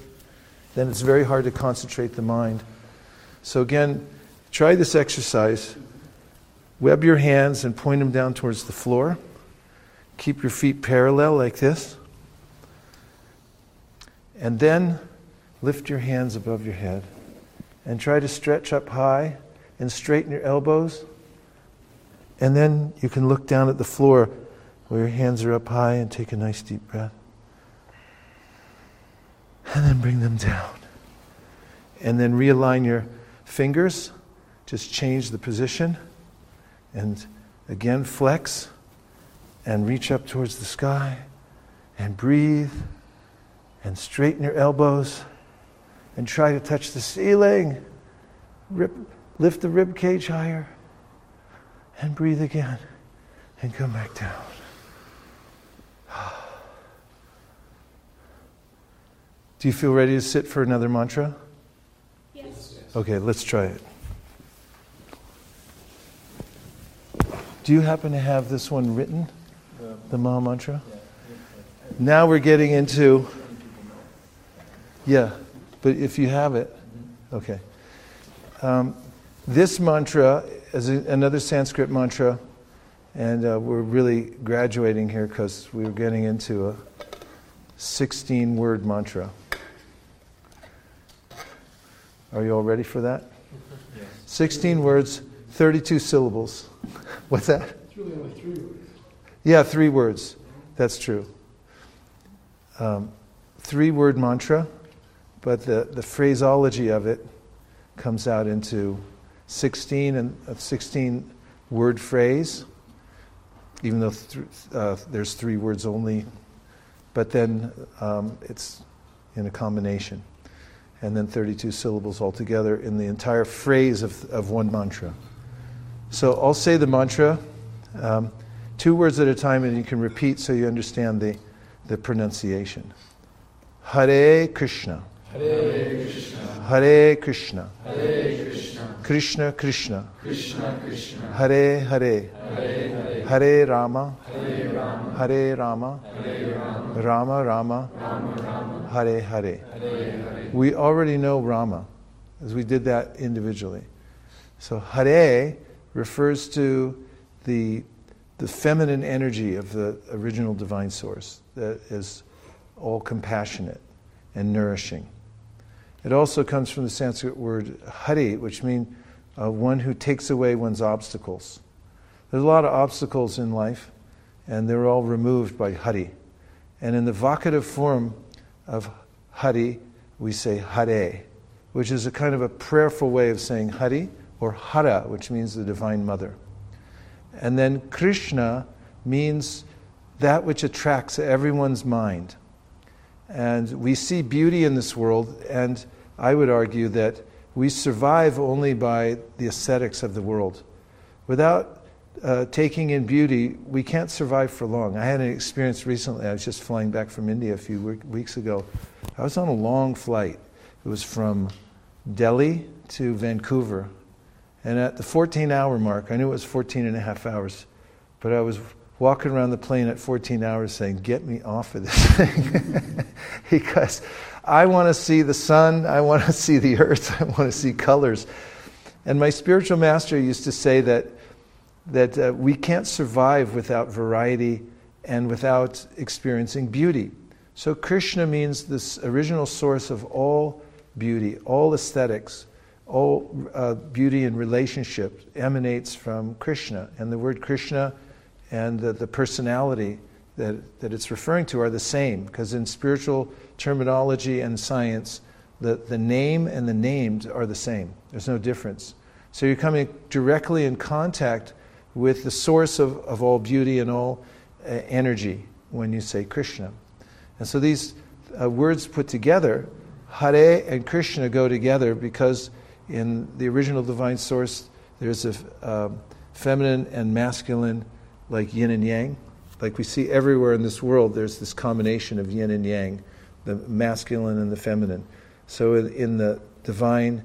then it's very hard to concentrate the mind. So again, try this exercise. Web your hands and point them down towards the floor. Keep your feet parallel like this. And then lift your hands above your head and try to stretch up high and straighten your elbows and then you can look down at the floor where your hands are up high and take a nice deep breath. And then bring them down. And then realign your fingers. Just change the position. And again, flex and reach up towards the sky and breathe and straighten your elbows and try to touch the ceiling. Rip, lift the rib cage higher and breathe again and come back down. Do you feel ready to sit for another mantra? Yes. Okay, let's try it. Do you happen to have this one written? The Maha Mantra? Now we're getting into. Yeah, but if you have it, okay. Um, this mantra is another Sanskrit mantra, and uh, we're really graduating here because we're getting into a 16 word mantra. Are you all ready for that? Yes. 16 words, 32 syllables. What's that? It's really only three words. Yeah, three words. That's true. Um, three word mantra, but the, the phraseology of it comes out into 16 and a 16 word phrase, even though th- uh, there's three words only but then um, it's in a combination. And then 32 syllables altogether in the entire phrase of, of one mantra. So I'll say the mantra, um, two words at a time, and you can repeat so you understand the, the pronunciation. Hare Krishna. Hare Krishna, Hare Krishna. Hare Krishna, Krishna Krishna. Krishna Krishna, Hare Hare. Hare Hare, Hare Rama. Hare Rama, Hare Rama. Hare Rama, Rama Rama. Rama Rama, Hare Hare. Hare Hare. We already know Rama, as we did that individually. So Hare refers to the, the feminine energy of the original divine source that is all compassionate and nourishing. It also comes from the Sanskrit word hari, which means uh, one who takes away one's obstacles. There's a lot of obstacles in life, and they're all removed by hari. And in the vocative form of hari, we say hare, which is a kind of a prayerful way of saying hari, or hara, which means the divine mother. And then Krishna means that which attracts everyone's mind. And we see beauty in this world, and I would argue that we survive only by the aesthetics of the world. Without uh, taking in beauty, we can't survive for long. I had an experience recently. I was just flying back from India a few we- weeks ago. I was on a long flight. It was from Delhi to Vancouver. And at the 14 hour mark, I knew it was 14 and a half hours, but I was walking around the plane at 14 hours saying, Get me off of this thing. because I want to see the sun, I want to see the earth, I want to see colors. And my spiritual master used to say that, that uh, we can't survive without variety and without experiencing beauty. So Krishna means this original source of all beauty, all aesthetics, all uh, beauty and relationship emanates from Krishna. And the word Krishna and the, the personality that, that it's referring to are the same, because in spiritual terminology and science, the, the name and the named are the same. There's no difference. So you're coming directly in contact with the source of, of all beauty and all uh, energy when you say Krishna. And so these uh, words put together, Hare and Krishna go together because in the original divine source, there's a um, feminine and masculine, like yin and yang. Like we see everywhere in this world, there's this combination of yin and yang, the masculine and the feminine. So in, in the divine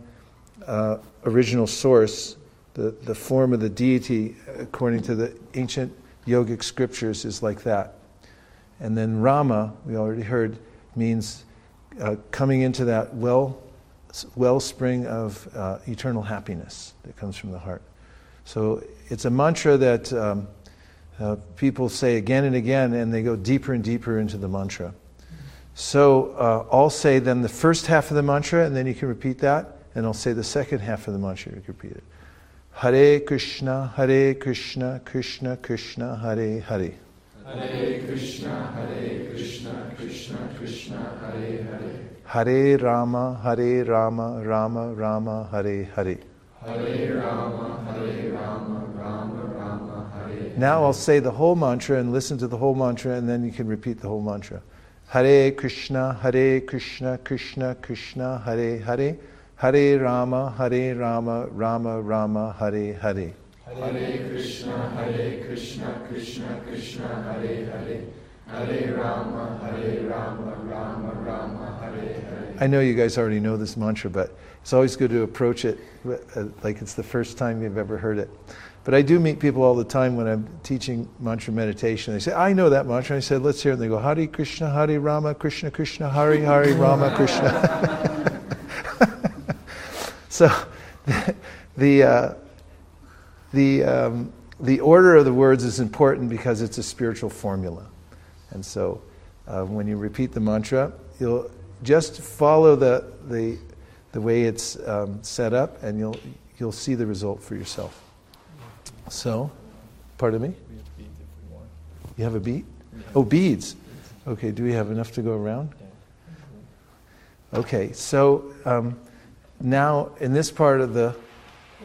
uh, original source, the, the form of the deity, according to the ancient yogic scriptures, is like that. And then Rama, we already heard, means uh, coming into that well wellspring of uh, eternal happiness that comes from the heart. So it's a mantra that um, uh, people say again and again, and they go deeper and deeper into the mantra. So uh, I'll say then the first half of the mantra, and then you can repeat that, and I'll say the second half of the mantra, you can repeat it. Hare Krishna, Hare Krishna, Krishna Krishna, Hare Hare. Hare Krishna, Hare Krishna, Krishna Krishna, Hare Hare. Hare Rama, Hare Rama, Rama Rama, Hare Hare. Hare Rama, Hare Rama, Rama Rama, Hare. Now I'll say the whole mantra and listen to the whole mantra, and then you can repeat the whole mantra. Hare Krishna, Hare Krishna, Krishna Krishna, Hare Hare. Hare Rama, Hare Rama, Rama Rama, Hare Hare. Hare Krishna, Hare Krishna, Krishna Krishna, Hare Hare. Hare Rama, Hare Rama, Rama Rama, Hare Hare. I know you guys already know this mantra, but it's always good to approach it uh, like it's the first time you've ever heard it. But I do meet people all the time when I'm teaching mantra meditation. They say, I know that mantra. I said, let's hear it. And they go, Hare Krishna, Hare Rama, Krishna Krishna, Hare Hare Rama, Krishna. so the, the, uh, the, um, the order of the words is important because it's a spiritual formula. And so uh, when you repeat the mantra, you'll just follow the, the, the way it's um, set up and you'll, you'll see the result for yourself. So, pardon me? We have beads if we want. You have a beat? Oh, beads. Okay, do we have enough to go around? Okay, so um, now in this part of the,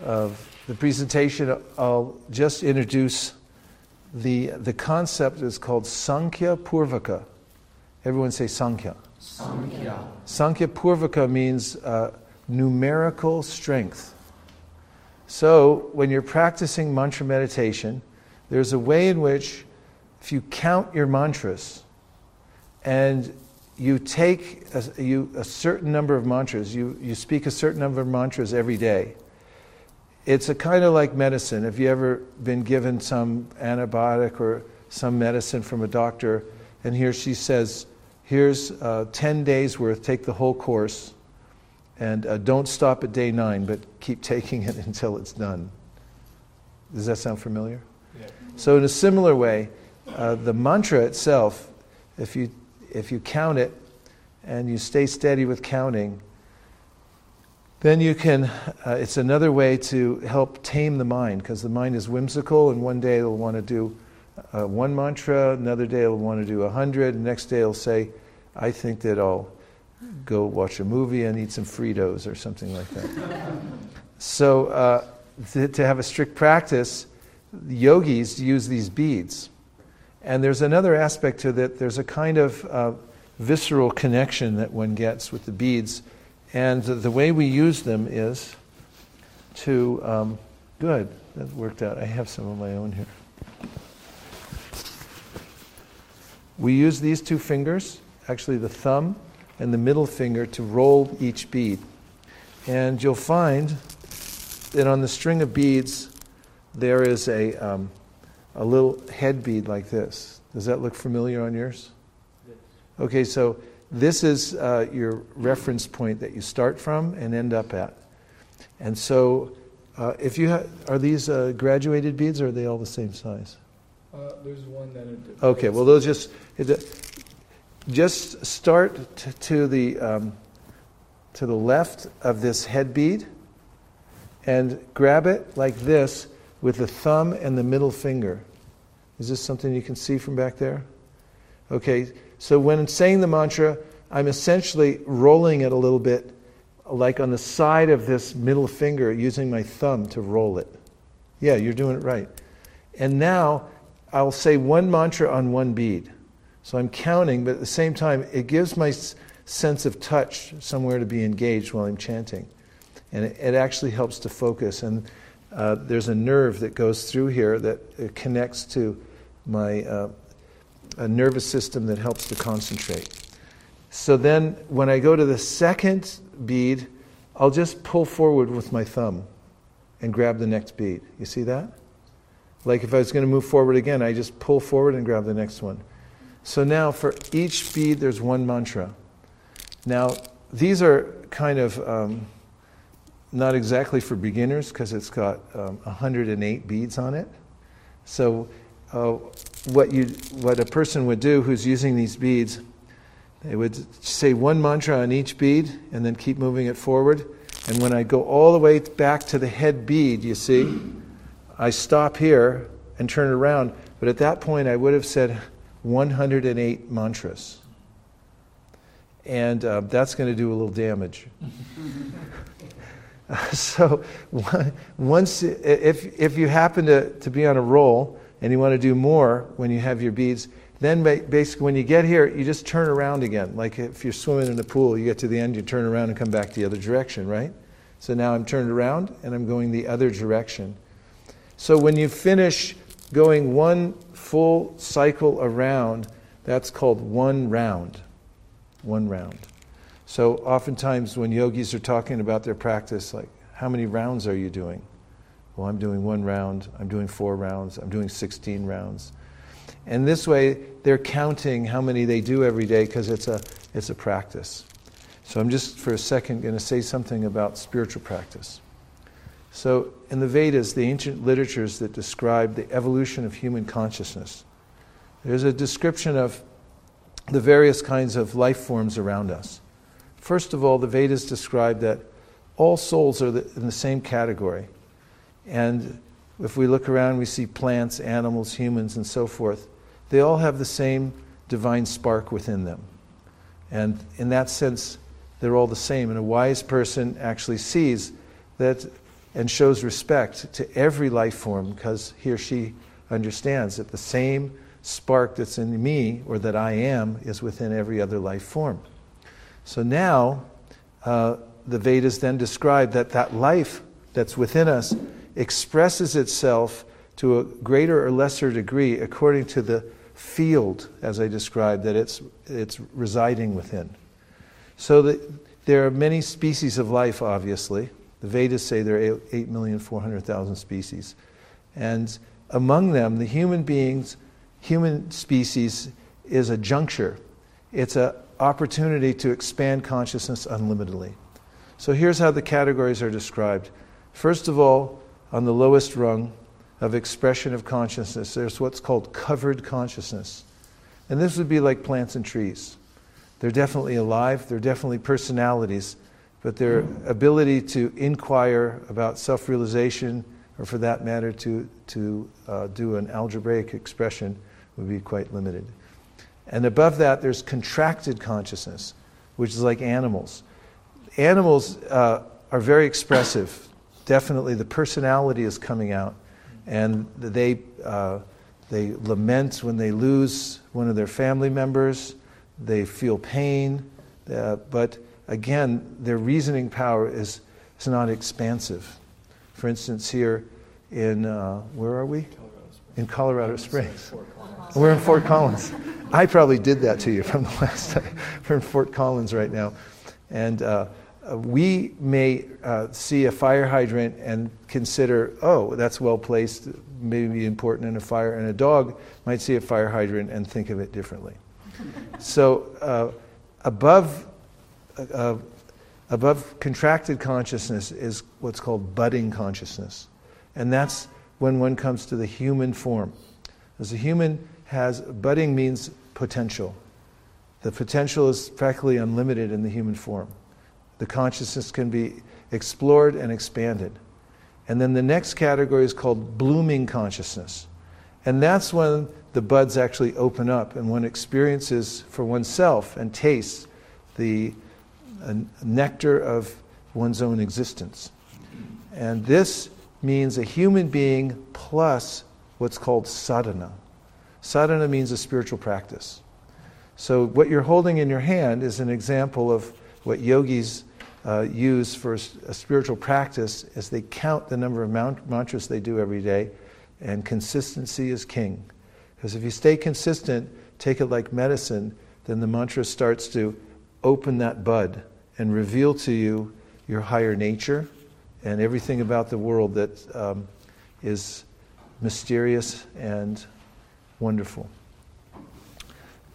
of the presentation, I'll just introduce the, the concept is called Sankhya Purvaka. Everyone say Sankhya. Sankhya. Sankhya Purvaka means uh, numerical strength. So, when you're practicing mantra meditation, there's a way in which, if you count your mantras and you take a, you, a certain number of mantras, you, you speak a certain number of mantras every day, it's a kind of like medicine. Have you ever been given some antibiotic or some medicine from a doctor, and here she says, Here's uh, 10 days worth, take the whole course, and uh, don't stop at day nine, but keep taking it until it's done. Does that sound familiar? Yeah. So, in a similar way, uh, the mantra itself, if you, if you count it and you stay steady with counting, then you can, uh, it's another way to help tame the mind because the mind is whimsical and one day it'll want to do uh, one mantra, another day it'll want to do a hundred, next day it'll say, I think that I'll go watch a movie and eat some Fritos or something like that. so, uh, to, to have a strict practice, yogis use these beads. And there's another aspect to that. There's a kind of uh, visceral connection that one gets with the beads. And the, way we use them is to, um, good, that worked out. I have some of my own here. We use these two fingers, actually the thumb and the middle finger, to roll each bead. And you'll find that on the string of beads, there is a, um, a little head bead like this. Does that look familiar on yours? Okay, so this is uh, your reference point that you start from and end up at. And so, uh, if you ha- are these uh, graduated beads, or are they all the same size? Uh, there's one that. It, Okay, well, those just just start t- to the um, to the left of this head bead, and grab it like this with the thumb and the middle finger. Is this something you can see from back there? Okay, so when saying the mantra, I'm essentially rolling it a little bit, like on the side of this middle finger, using my thumb to roll it. Yeah, you're doing it right. And now I'll say one mantra on one bead. So I'm counting, but at the same time, it gives my sense of touch somewhere to be engaged while I'm chanting. And it, it actually helps to focus. And uh, there's a nerve that goes through here that uh, connects to my uh, a nervous system that helps to concentrate. So then, when I go to the second bead, I'll just pull forward with my thumb and grab the next bead. You see that? Like if I was going to move forward again, I just pull forward and grab the next one. So now for each bead, there's one mantra. Now, these are kind of um, not exactly for beginners because it's got um, 108 beads on it. So, uh, what, you, what a person would do who's using these beads, they would say one mantra on each bead and then keep moving it forward. And when I go all the way back to the head bead, you see, I stop here and turn around. But at that point, I would have said 108 mantras. And uh, that's going to do a little damage. so once, if, if you happen to, to be on a roll and you want to do more when you have your beads, then basically when you get here, you just turn around again. Like if you're swimming in the pool, you get to the end, you turn around and come back the other direction, right? So now I'm turned around and I'm going the other direction. So when you finish going one full cycle around, that's called one round. One round. So oftentimes when yogis are talking about their practice, like, how many rounds are you doing? Well, I'm doing one round, I'm doing four rounds, I'm doing 16 rounds. And this way, they're counting how many they do every day because it's a, it's a practice. So I'm just for a second going to say something about spiritual practice. So, in the Vedas, the ancient literatures that describe the evolution of human consciousness, there's a description of the various kinds of life forms around us. First of all, the Vedas describe that all souls are in the same category. And if we look around, we see plants, animals, humans, and so forth. They all have the same divine spark within them. And in that sense, they're all the same. And a wise person actually sees that and shows respect to every life form because he or she understands that the same spark that's in me or that I am is within every other life form. So now, uh, the Vedas then describe that that life that's within us expresses itself to a greater or lesser degree according to the field, as I described, that it's, it's residing within. So that there are many species of life, obviously. The Vedas say there are 8,400,000 species. And among them, the human beings, human species is a juncture. It's an opportunity to expand consciousness unlimitedly. So here's how the categories are described. First of all, on the lowest rung of expression of consciousness, there's what's called covered consciousness. And this would be like plants and trees. They're definitely alive, they're definitely personalities, but their ability to inquire about self realization, or for that matter, to, to uh, do an algebraic expression, would be quite limited. And above that, there's contracted consciousness, which is like animals. Animals uh, are very expressive. Definitely, the personality is coming out, and they, uh, they lament when they lose one of their family members. They feel pain, uh, but again, their reasoning power is, is not expansive. For instance, here in, uh, where are we? In Colorado Springs. We're in Fort Collins. I probably did that to you from the last time. We're in Fort Collins right now. And uh, we may uh, see a fire hydrant and consider, oh, that's well placed, maybe important in a fire. And a dog might see a fire hydrant and think of it differently. so, uh, above uh, above contracted consciousness is what's called budding consciousness. And that's when one comes to the human form. As a human has, budding means potential. The potential is practically unlimited in the human form. The consciousness can be explored and expanded. And then the next category is called blooming consciousness. And that's when the buds actually open up and one experiences for oneself and tastes the uh, nectar of one's own existence. And this means a human being plus what's called sadhana. Sadhana means a spiritual practice. So, what you're holding in your hand is an example of what yogis uh, use for a spiritual practice is they count the number of mantras they do every day, and consistency is king. Because if you stay consistent, take it like medicine, then the mantra starts to open that bud and reveal to you your higher nature and everything about the world that um, is mysterious and wonderful.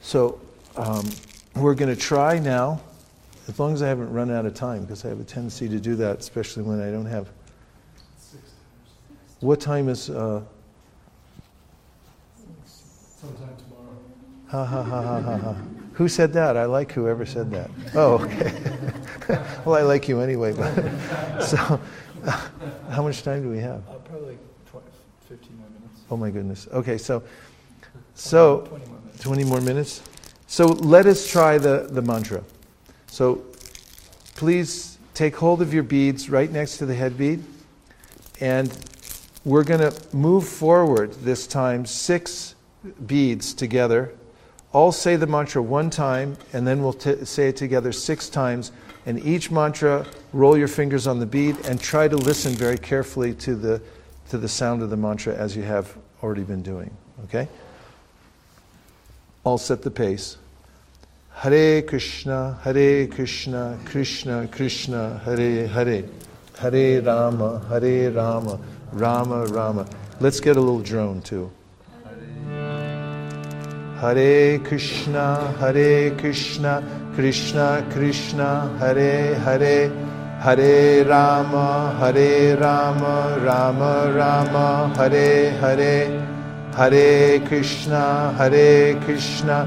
So, um, we're going to try now, as long as I haven't run out of time, because I have a tendency to do that, especially when I don't have. What time is. Uh, Sometime tomorrow. Ha ha ha ha ha ha. Who said that? I like whoever said that. Oh, okay. well, I like you anyway. But so, uh, how much time do we have? Uh, probably 20, 15 more minutes. Oh my goodness. Okay, so so 20 more minutes. 20 more minutes. So let us try the, the mantra. So please take hold of your beads right next to the head bead. And we're going to move forward this time six beads together all say the mantra one time, and then we'll t- say it together six times. And each mantra, roll your fingers on the bead and try to listen very carefully to the, to the sound of the mantra as you have already been doing. Okay? All set the pace. Hare Krishna, Hare Krishna, Krishna Krishna, Hare Hare. Hare Rama, Hare Rama, Rama Rama. Let's get a little drone too. Hare Krishna, Hare Krishna, Krishna Krishna, Hare Hare, Hare Rama, Hare Rama, Rama Rama, Hare Hare, Hare Krishna, Hare Krishna,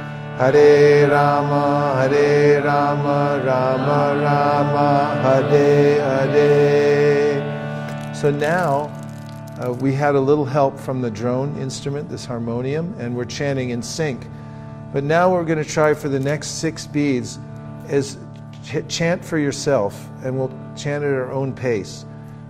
Hare Rama, Hare Rama, Rama Rama, Hare Hare. So now uh, we had a little help from the drone instrument, this harmonium, and we're chanting in sync. But now we're going to try for the next six beads is ch- chant for yourself, and we'll chant at our own pace.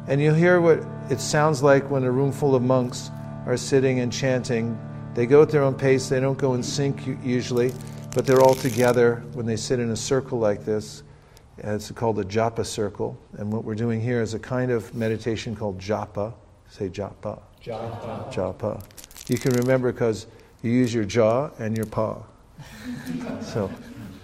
And you'll hear what it sounds like when a room full of monks are sitting and chanting. They go at their own pace, they don't go in sync usually, but they're all together when they sit in a circle like this. It's called a japa circle. And what we're doing here is a kind of meditation called japa. Say japa. Japa. Japa. You can remember because you use your jaw and your paw. so,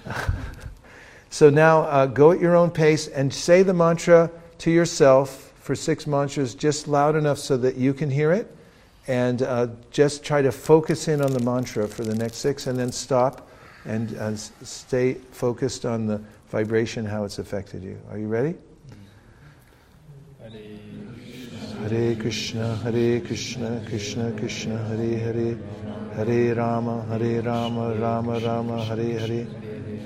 so now uh, go at your own pace and say the mantra to yourself for six mantras, just loud enough so that you can hear it. And uh, just try to focus in on the mantra for the next six and then stop and uh, stay focused on the vibration, how it's affected you. Are you ready? Hare Krishna, Hare Krishna, Krishna Krishna, Hare Hare, Hare Rama, Hare Rama, Rama Rama, Hare Hare,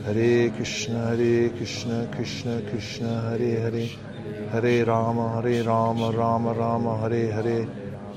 Hare Krishna, Hare Krishna, Krishna Krishna, Hare Hare, Hare Rama, Hare Rama, Rama Rama, Hare Hare,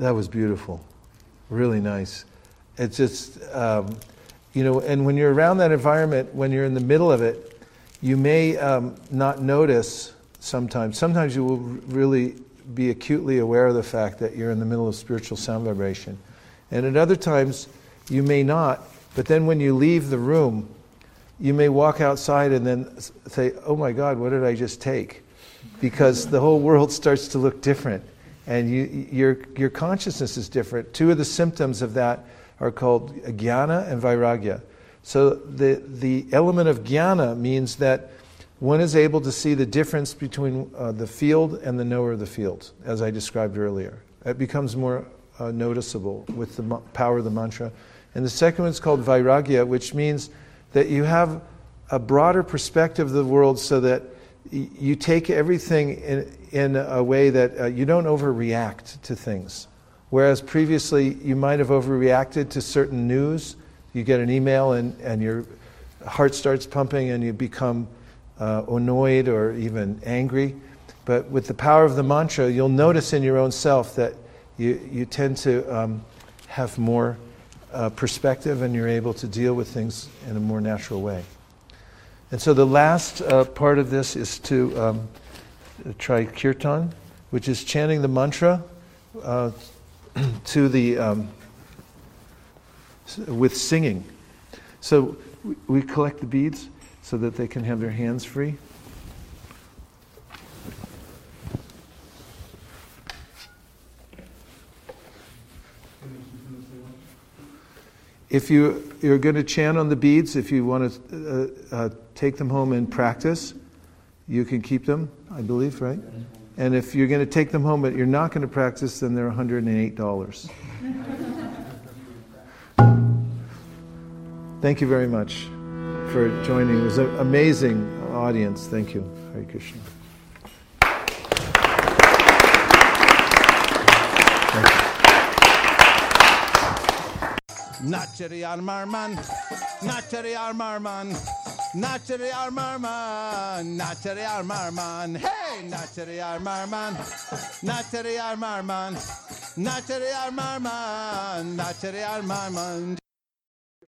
That was beautiful. Really nice. It's just, um, you know, and when you're around that environment, when you're in the middle of it, you may um, not notice sometimes. Sometimes you will really be acutely aware of the fact that you're in the middle of spiritual sound vibration. And at other times, you may not. But then when you leave the room, you may walk outside and then say, oh my God, what did I just take? Because the whole world starts to look different and you, your, your consciousness is different. Two of the symptoms of that are called jnana and vairagya. So the, the element of jnana means that one is able to see the difference between uh, the field and the knower of the field, as I described earlier. It becomes more uh, noticeable with the mo- power of the mantra. And the second one is called vairagya, which means that you have a broader perspective of the world so that you take everything in, in a way that uh, you don't overreact to things. Whereas previously you might have overreacted to certain news. You get an email and, and your heart starts pumping and you become uh, annoyed or even angry. But with the power of the mantra, you'll notice in your own self that you, you tend to um, have more uh, perspective and you're able to deal with things in a more natural way. And so the last uh, part of this is to um, try kirtan, which is chanting the mantra uh, to the um, with singing. So we- we collect the beads so that they can have their hands free. If you, you're going to chant on the beads, if you want to uh, uh, take them home and practice, you can keep them, I believe, right? And if you're going to take them home but you're not going to practice, then they're $108. Thank you very much for joining. It was an amazing audience. Thank you. Hare Krishna. Not Jerry Armarman, not Jerry Armarman, not Jerry Armarman, not Armarman. Hey, not Jerry Armarman, not Jerry Armarman, not Jerry Armarman, not Armarman.